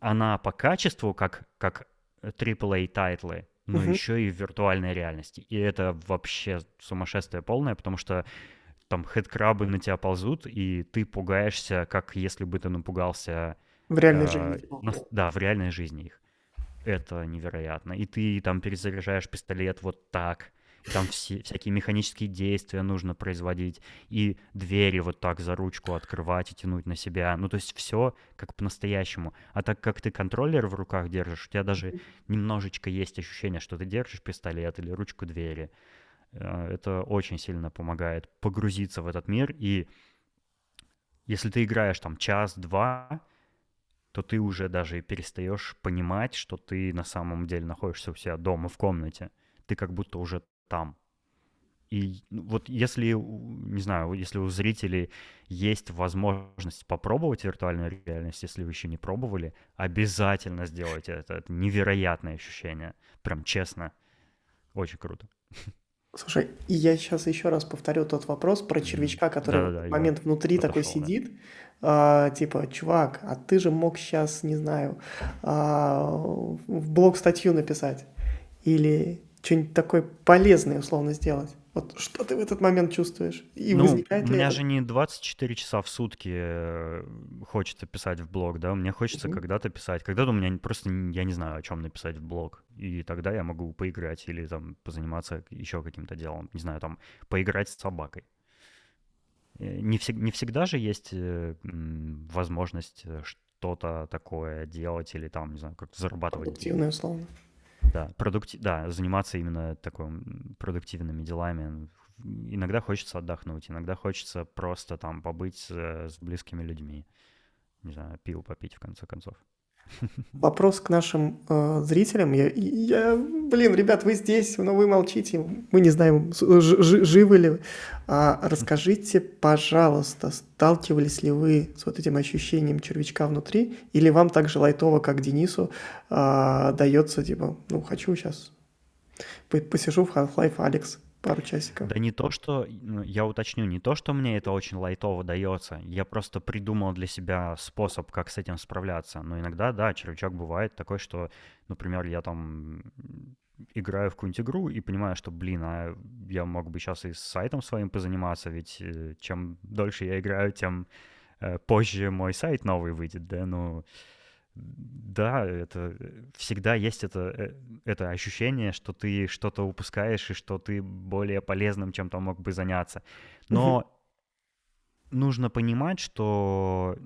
она по качеству, как, как AAA-title ы, но угу. еще и в виртуальной реальности. И это вообще сумасшествие полное, потому что там хедкрабы на тебя ползут, и ты пугаешься, как если бы ты напугался в реальной э, жизни. Да, в реальной жизни их. Это невероятно. И ты там перезаряжаешь пистолет вот так. Там все, всякие механические действия нужно производить. И двери вот так за ручку открывать и тянуть на себя. Ну, то есть все как по-настоящему. А так как ты контроллер в руках держишь, у тебя даже немножечко есть ощущение, что ты держишь пистолет или ручку двери. Э, это очень сильно помогает погрузиться в этот мир. И если ты играешь там час-два, то ты уже даже перестаешь понимать, что ты на самом деле находишься у себя дома в комнате. Ты как будто уже там. И ну, вот если, не знаю, если у зрителей есть возможность попробовать виртуальную реальность, если вы еще не пробовали, обязательно сделайте это. Это невероятное ощущение. Прям честно. Очень круто. Слушай, и я сейчас еще раз повторю тот вопрос про червячка, который да, да, в момент внутри такой сидит. Да а, типа, чувак, а ты же мог сейчас, не знаю, а, в блог статью написать или что-нибудь такое полезное условно сделать. Вот что ты в этот момент чувствуешь? И ну, возникает у меня это? же не 24 часа в сутки э, хочется писать в блог, да, мне хочется mm-hmm. когда-то писать. Когда-то у меня просто, я не знаю, о чем написать в блог. И тогда я могу поиграть или там позаниматься еще каким-то делом. Не знаю, там поиграть с собакой. Э, не, всег, не всегда же есть э, возможность э, что-то такое делать или там, не знаю, как зарабатывать. Продуктивное, условно. Да, продукти... да, заниматься именно такой продуктивными делами. Иногда хочется отдохнуть, иногда хочется просто там побыть с, с близкими людьми. Не знаю, пиво попить в конце концов. Вопрос к нашим э, зрителям. Я, я, блин, ребят, вы здесь, но вы молчите. Мы не знаем, ж, живы ли вы. А, расскажите, пожалуйста, сталкивались ли вы с вот этим ощущением червячка внутри, или вам так же лайтово, как Денису, э, дается, типа, ну, хочу сейчас посижу в Half-Life Алекс пару часиков. Да не то, что, ну, я уточню, не то, что мне это очень лайтово дается, я просто придумал для себя способ, как с этим справляться. Но иногда, да, червячок бывает такой, что, например, я там играю в какую-нибудь игру и понимаю, что, блин, а я мог бы сейчас и с сайтом своим позаниматься, ведь э, чем дольше я играю, тем э, позже мой сайт новый выйдет, да, ну... Да, это всегда есть это, э, это ощущение, что ты что-то упускаешь и что ты более полезным чем-то мог бы заняться. Но нужно понимать, что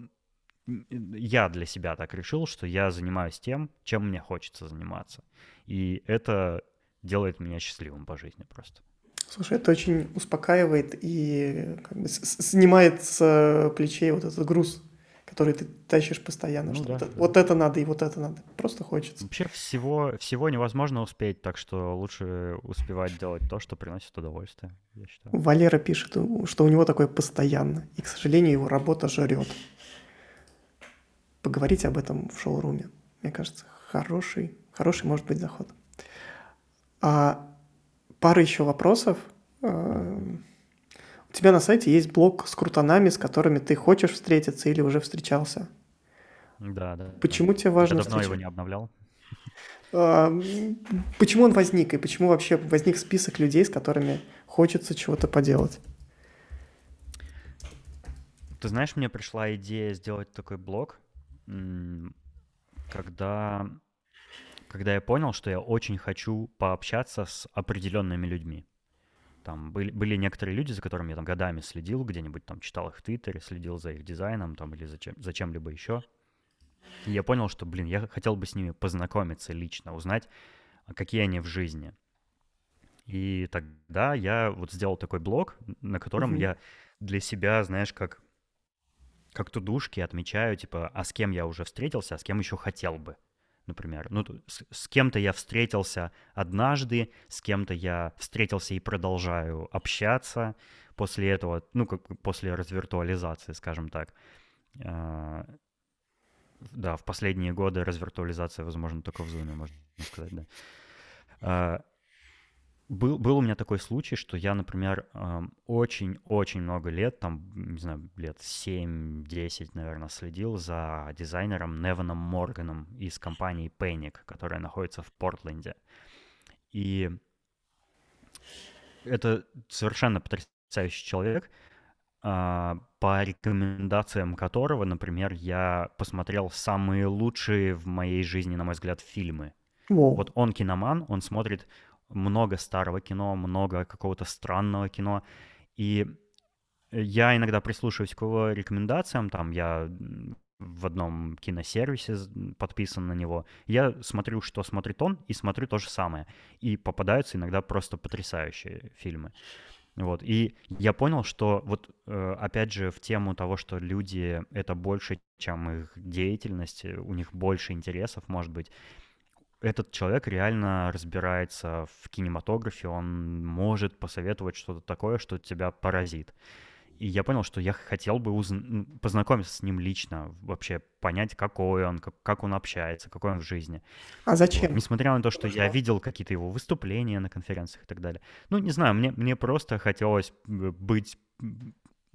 я для себя так решил, что я занимаюсь тем, чем мне хочется заниматься. И это делает меня счастливым по жизни просто. Слушай, это очень успокаивает и как бы снимает с плечей вот этот груз который ты тащишь постоянно. Ну, что да, вот, да. вот это надо и вот это надо. Просто хочется. Вообще всего, всего невозможно успеть, так что лучше успевать делать то, что приносит удовольствие, я считаю. Валера пишет, что у него такое постоянно, и, к сожалению, его работа жрет. Поговорить об этом в шоуруме, мне кажется, хороший, хороший может быть заход. А пара еще вопросов. У тебя на сайте есть блог с крутанами, с которыми ты хочешь встретиться или уже встречался. Да, да. Почему тебе важно Я давно встречать? его не обновлял. А, почему он возник и почему вообще возник список людей, с которыми хочется чего-то поделать? Ты знаешь, мне пришла идея сделать такой блог, когда, когда я понял, что я очень хочу пообщаться с определенными людьми. Там были, были некоторые люди, за которыми я там годами следил, где-нибудь там читал их в Твиттере, следил за их дизайном там или за, чем, за чем-либо еще. И я понял, что, блин, я хотел бы с ними познакомиться лично, узнать, а какие они в жизни. И тогда я вот сделал такой блог, на котором mm-hmm. я для себя, знаешь, как, как тудушки отмечаю, типа, а с кем я уже встретился, а с кем еще хотел бы например. Ну, с, с кем-то я встретился однажды, с кем-то я встретился и продолжаю общаться после этого, ну, как после развиртуализации, скажем так. А, да, в последние годы развиртуализация, возможно, только в Zoom, можно сказать, да. Был, был у меня такой случай, что я, например, очень-очень много лет, там, не знаю, лет 7-10, наверное, следил за дизайнером Неваном Морганом из компании Panic, которая находится в Портленде. И это совершенно потрясающий человек, а, по рекомендациям которого, например, я посмотрел самые лучшие в моей жизни, на мой взгляд, фильмы. Wow. Вот он киноман, он смотрит много старого кино, много какого-то странного кино. И я иногда прислушиваюсь к его рекомендациям, там я в одном киносервисе подписан на него. Я смотрю, что смотрит он, и смотрю то же самое. И попадаются иногда просто потрясающие фильмы. Вот. И я понял, что вот э, опять же в тему того, что люди — это больше, чем их деятельность, у них больше интересов, может быть, этот человек реально разбирается в кинематографе, он может посоветовать что-то такое, что тебя поразит. И я понял, что я хотел бы уз... познакомиться с ним лично, вообще понять, какой он, как, как он общается, какой он в жизни. А зачем? Вот. Несмотря на то, что я видел какие-то его выступления на конференциях и так далее. Ну, не знаю, мне, мне просто хотелось быть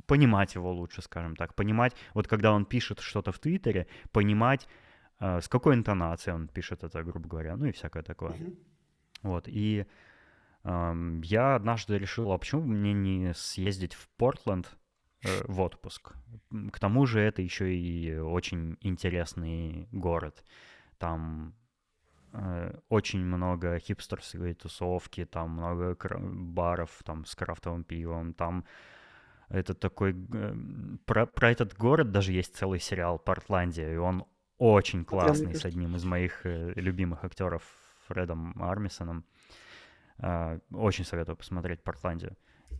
понимать его лучше, скажем так, понимать, вот когда он пишет что-то в Твиттере, понимать, с какой интонацией он пишет это, грубо говоря, ну и всякое такое. Mm-hmm. Вот, и э, я однажды решил, а почему мне не съездить в Портленд э, в отпуск? К тому же это еще и очень интересный город. Там э, очень много хипстерской тусовки, там много баров там с крафтовым пивом, там это такой... Про, про этот город даже есть целый сериал «Портландия», и он очень классный, с одним из моих э, любимых актеров Фредом Армисоном. Э, очень советую посмотреть «Портландию».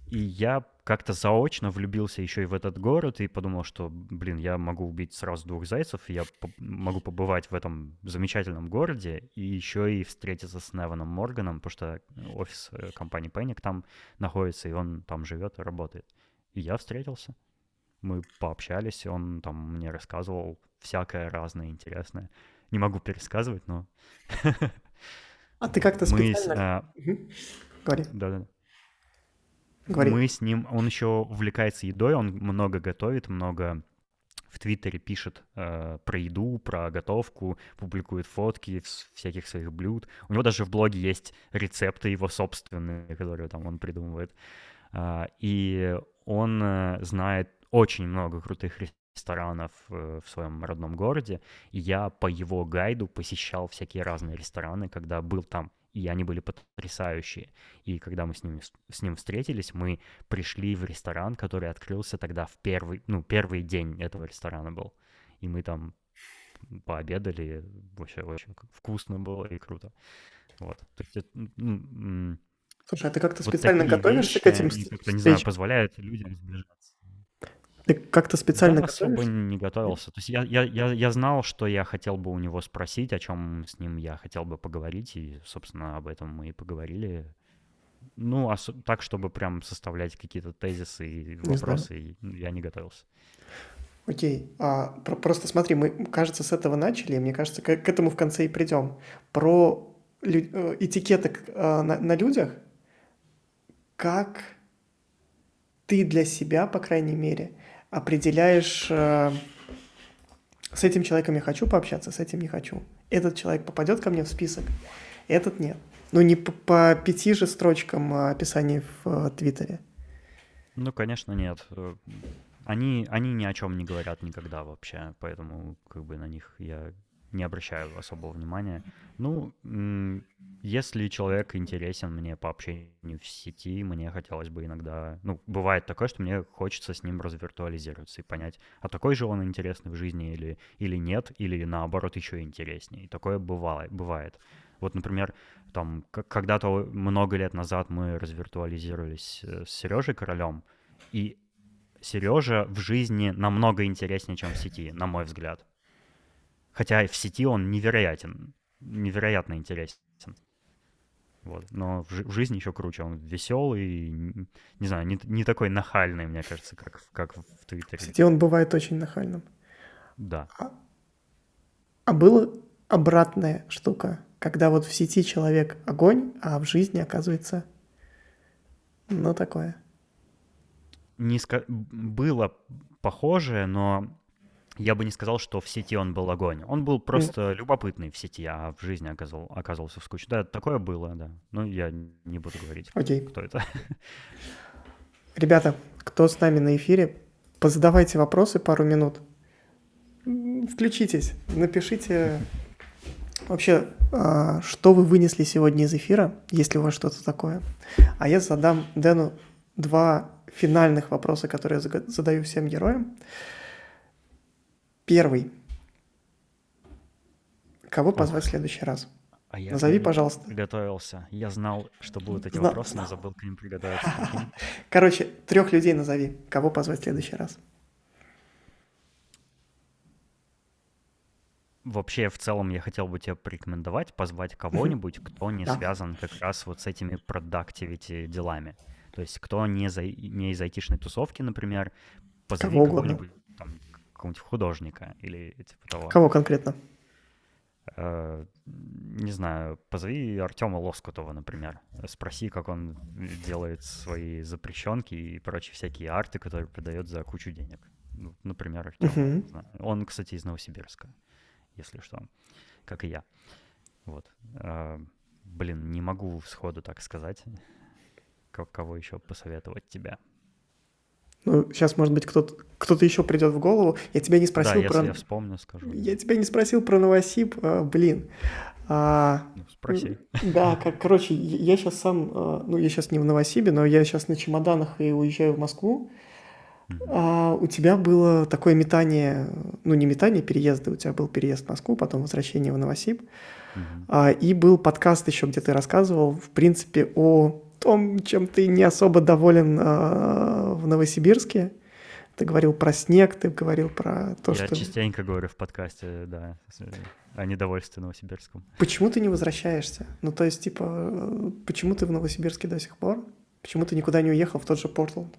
И я как-то заочно влюбился еще и в этот город и подумал, что, блин, я могу убить сразу двух зайцев, я по- могу побывать в этом замечательном городе и еще и встретиться с Неваном Морганом, потому что офис э, компании Panic там находится, и он там живет и работает. И я встретился. Мы пообщались, он там мне рассказывал всякое разное интересное. Не могу пересказывать, но... А ты как-то специально... Угу. Говори. Да-да. Говори. Мы с ним... Он еще увлекается едой, он много готовит, много в Твиттере пишет э, про еду, про готовку, публикует фотки всяких своих блюд. У него даже в блоге есть рецепты его собственные, которые там он придумывает. Э, и он э, знает очень много крутых ресторанов э, в своем родном городе, и я по его гайду посещал всякие разные рестораны, когда был там, и они были потрясающие. И когда мы с ним, с ним встретились, мы пришли в ресторан, который открылся тогда в первый, ну, первый день этого ресторана был. И мы там пообедали, вообще очень вкусно было и круто. Вот. То есть, Слушай, а ты как-то вот специально готовишься вещи, к этим как-то, не знаю, позволяют людям сближаться. Ты как-то специально я особо не готовился. То есть я, я, я, я знал, что я хотел бы у него спросить, о чем с ним я хотел бы поговорить, и, собственно, об этом мы и поговорили. Ну, ос- так, чтобы прям составлять какие-то тезисы и вопросы, и я не готовился. Окей, а, про- просто смотри, мы, кажется, с этого начали, и мне кажется, к, к этому в конце и придем. Про лю- э, этикеток э, на, на людях, как ты для себя, по крайней мере, определяешь, э, с этим человеком я хочу пообщаться, с этим не хочу. Этот человек попадет ко мне в список, этот нет. Ну, не по, по пяти же строчкам описаний в э, Твиттере. Ну, конечно, нет. Э, они, они ни о чем не говорят никогда вообще, поэтому как бы на них я не обращаю особого внимания. Ну, если человек интересен мне по общению в сети, мне хотелось бы иногда... Ну, бывает такое, что мне хочется с ним развиртуализироваться и понять, а такой же он интересный в жизни или, или нет, или наоборот еще интереснее. И такое бывало, бывает. Вот, например, там, когда-то много лет назад мы развиртуализировались э, с Сережей Королем, и Сережа в жизни намного интереснее, чем в сети, на мой взгляд. Хотя в сети он невероятен, невероятно интересен. Вот. Но в, в жизни еще круче. Он веселый, не знаю, не, не такой нахальный, мне кажется, как, как в Твиттере. В сети он бывает очень нахальным. Да. А, а была обратная штука, когда вот в сети человек огонь, а в жизни оказывается, ну, такое. Не ска... Было похожее, но я бы не сказал, что в сети он был огонь. Он был просто любопытный в сети, а в жизни оказал, оказывался скучный. Да, такое было, да. Но я не буду говорить, okay. кто это. Ребята, кто с нами на эфире, позадавайте вопросы пару минут. Включитесь, напишите вообще, а, что вы вынесли сегодня из эфира, если у вас что-то такое. А я задам Дэну два финальных вопроса, которые я задаю всем героям. Первый. Кого позвать в следующий раз? А я Назови, пожалуйста. Приготовился. Я знал, что будут эти Зна- вопросы, но забыл к ним приготовиться. Короче, трех людей назови. Кого позвать в следующий раз? Вообще, в целом, я хотел бы тебе порекомендовать позвать кого-нибудь, кто не да. связан как раз вот с этими продактивити делами. То есть, кто не, за, не из айтишной тусовки, например, позови Кого кого-нибудь, там, какого-нибудь художника или типа того. Кого конкретно? Э, не знаю, позови Артема Лоскутова, например. Спроси, как он делает свои запрещенки и прочие всякие арты, которые продает за кучу денег. Ну, например, Артем. Uh-huh. Он, кстати, из Новосибирска, если что, как и я. Вот. Э, блин, не могу сходу так сказать. Кого еще посоветовать тебя? Ну, сейчас, может быть, кто-то кто еще придет в голову. Я тебя не спросил да, про... я вспомню, скажу. Я тебя не спросил про Новосиб, а, блин. А, ну, спроси. Да, как, короче, я сейчас сам, а, ну, я сейчас не в Новосибе, но я сейчас на чемоданах и уезжаю в Москву. А у тебя было такое метание, ну не метание переезда, у тебя был переезд в Москву, потом возвращение в Новосиб, mm-hmm. а, и был подкаст еще, где ты рассказывал, в принципе, о том, чем ты не особо доволен э, в Новосибирске. Ты говорил про снег, ты говорил про то, Я что... Я частенько говорю в подкасте, да, о недовольстве Новосибирском. Почему ты не возвращаешься? Ну, то есть, типа, почему ты в Новосибирске до сих пор? Почему ты никуда не уехал в тот же Портленд?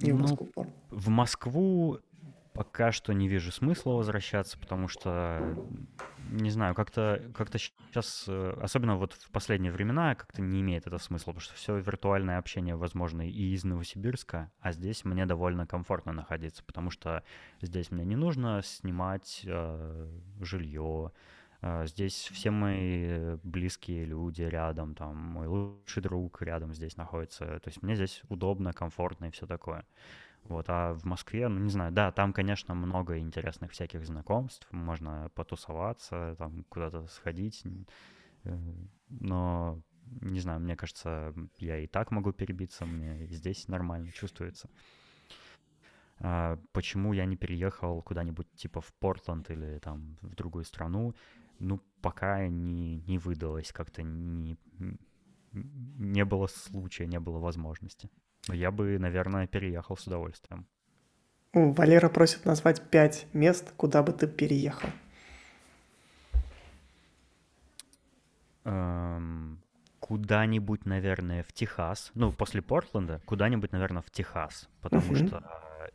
Не в ну, Москву. В Москву пока что не вижу смысла возвращаться, потому что, не знаю, как-то как сейчас, э, особенно вот в последние времена, как-то не имеет это смысла, потому что все виртуальное общение возможно и из Новосибирска, а здесь мне довольно комфортно находиться, потому что здесь мне не нужно снимать э, жилье, э, здесь все мои близкие люди рядом, там мой лучший друг рядом здесь находится, то есть мне здесь удобно, комфортно и все такое. Вот, а в Москве, ну, не знаю, да, там, конечно, много интересных всяких знакомств, можно потусоваться, там, куда-то сходить, э, но, не знаю, мне кажется, я и так могу перебиться, мне здесь нормально чувствуется. А почему я не переехал куда-нибудь типа в Портленд или там в другую страну? Ну, пока не, не выдалось, как-то не, не было случая, не было возможности. Я бы, наверное, переехал с удовольствием. Валера просит назвать пять мест, куда бы ты переехал. Эм, куда-нибудь, наверное, в Техас. Ну, после Портленда, куда-нибудь, наверное, в Техас. Потому uh-huh. что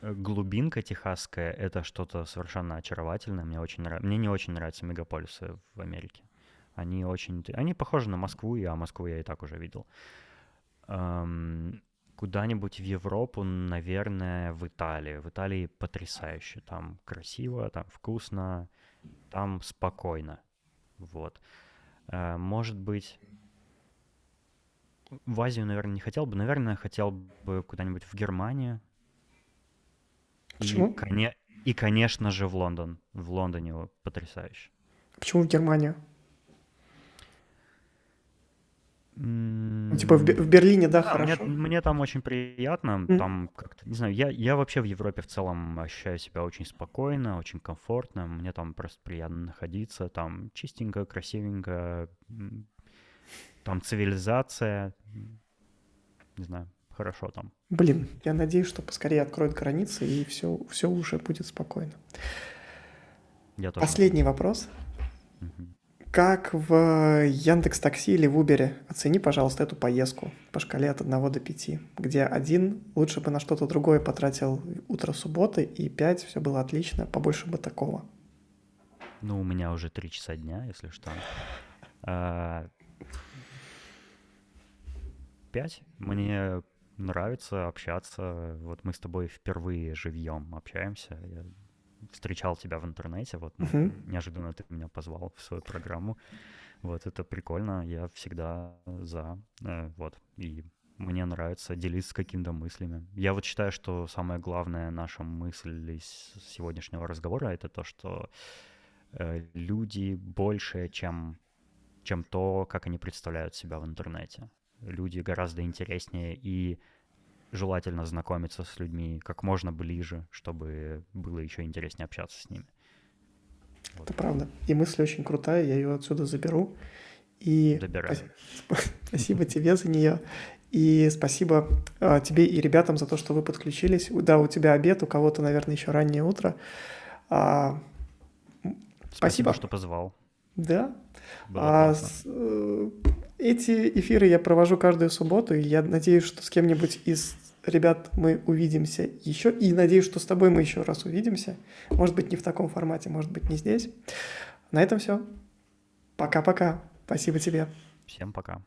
э, глубинка техасская — это что-то совершенно очаровательное. Мне, очень нрав... Мне не очень нравятся мегаполисы в Америке. Они очень... Они похожи на Москву, а Москву я и так уже видел. Куда-нибудь в Европу, наверное, в Италии. В Италии потрясающе. Там красиво, там вкусно, там спокойно. Вот. Э, может быть, в Азию, наверное, не хотел бы. Наверное, хотел бы куда-нибудь в Германию. Почему? И, коне... и, конечно же, в Лондон. В Лондоне потрясающе. Почему в Германию? Ну, типа в, в Берлине, да, Да, хорошо. мне, мне там очень приятно, М. там как-то, не знаю, я, я вообще в Европе в целом ощущаю себя очень спокойно, очень комфортно, мне там просто приятно находиться, там чистенько, красивенько, там цивилизация, не знаю, хорошо там. Блин, я надеюсь, что поскорее откроют границы и все, все уже будет спокойно. Я тоже. Последний вопрос. Как в Яндекс Такси или в Убере? Оцени, пожалуйста, эту поездку по шкале от 1 до 5, где один лучше бы на что-то другое потратил утро субботы, и 5 все было отлично, побольше бы такого. Ну, у меня уже три часа дня, если что. А, Пять. Мне нравится общаться. Вот мы с тобой впервые живьем общаемся. Встречал тебя в интернете, вот ну, Мгм. неожиданно ты меня позвал в свою программу. Вот это прикольно, я всегда за. э, Вот. И мне нравится делиться какими-то мыслями. Я вот считаю, что самая главная наша мысль из сегодняшнего разговора это то, что э, люди больше, чем, чем то, как они представляют себя в интернете. Люди гораздо интереснее и желательно знакомиться с людьми как можно ближе, чтобы было еще интереснее общаться с ними. Вот. Это правда. И мысль очень крутая, я ее отсюда заберу. И Добираю. спа- спасибо тебе за нее. И спасибо а, тебе и ребятам за то, что вы подключились. Да, у тебя обед, у кого-то, наверное, еще раннее утро. А, Спасибо, спасибо. что позвал. да, А с- э, эти эфиры я провожу каждую субботу, и я надеюсь, что с кем-нибудь из ребят мы увидимся еще, и надеюсь, что с тобой мы еще раз увидимся. Может быть, не в таком формате, может быть, не здесь. На этом все. Пока-пока. Спасибо тебе. Всем пока.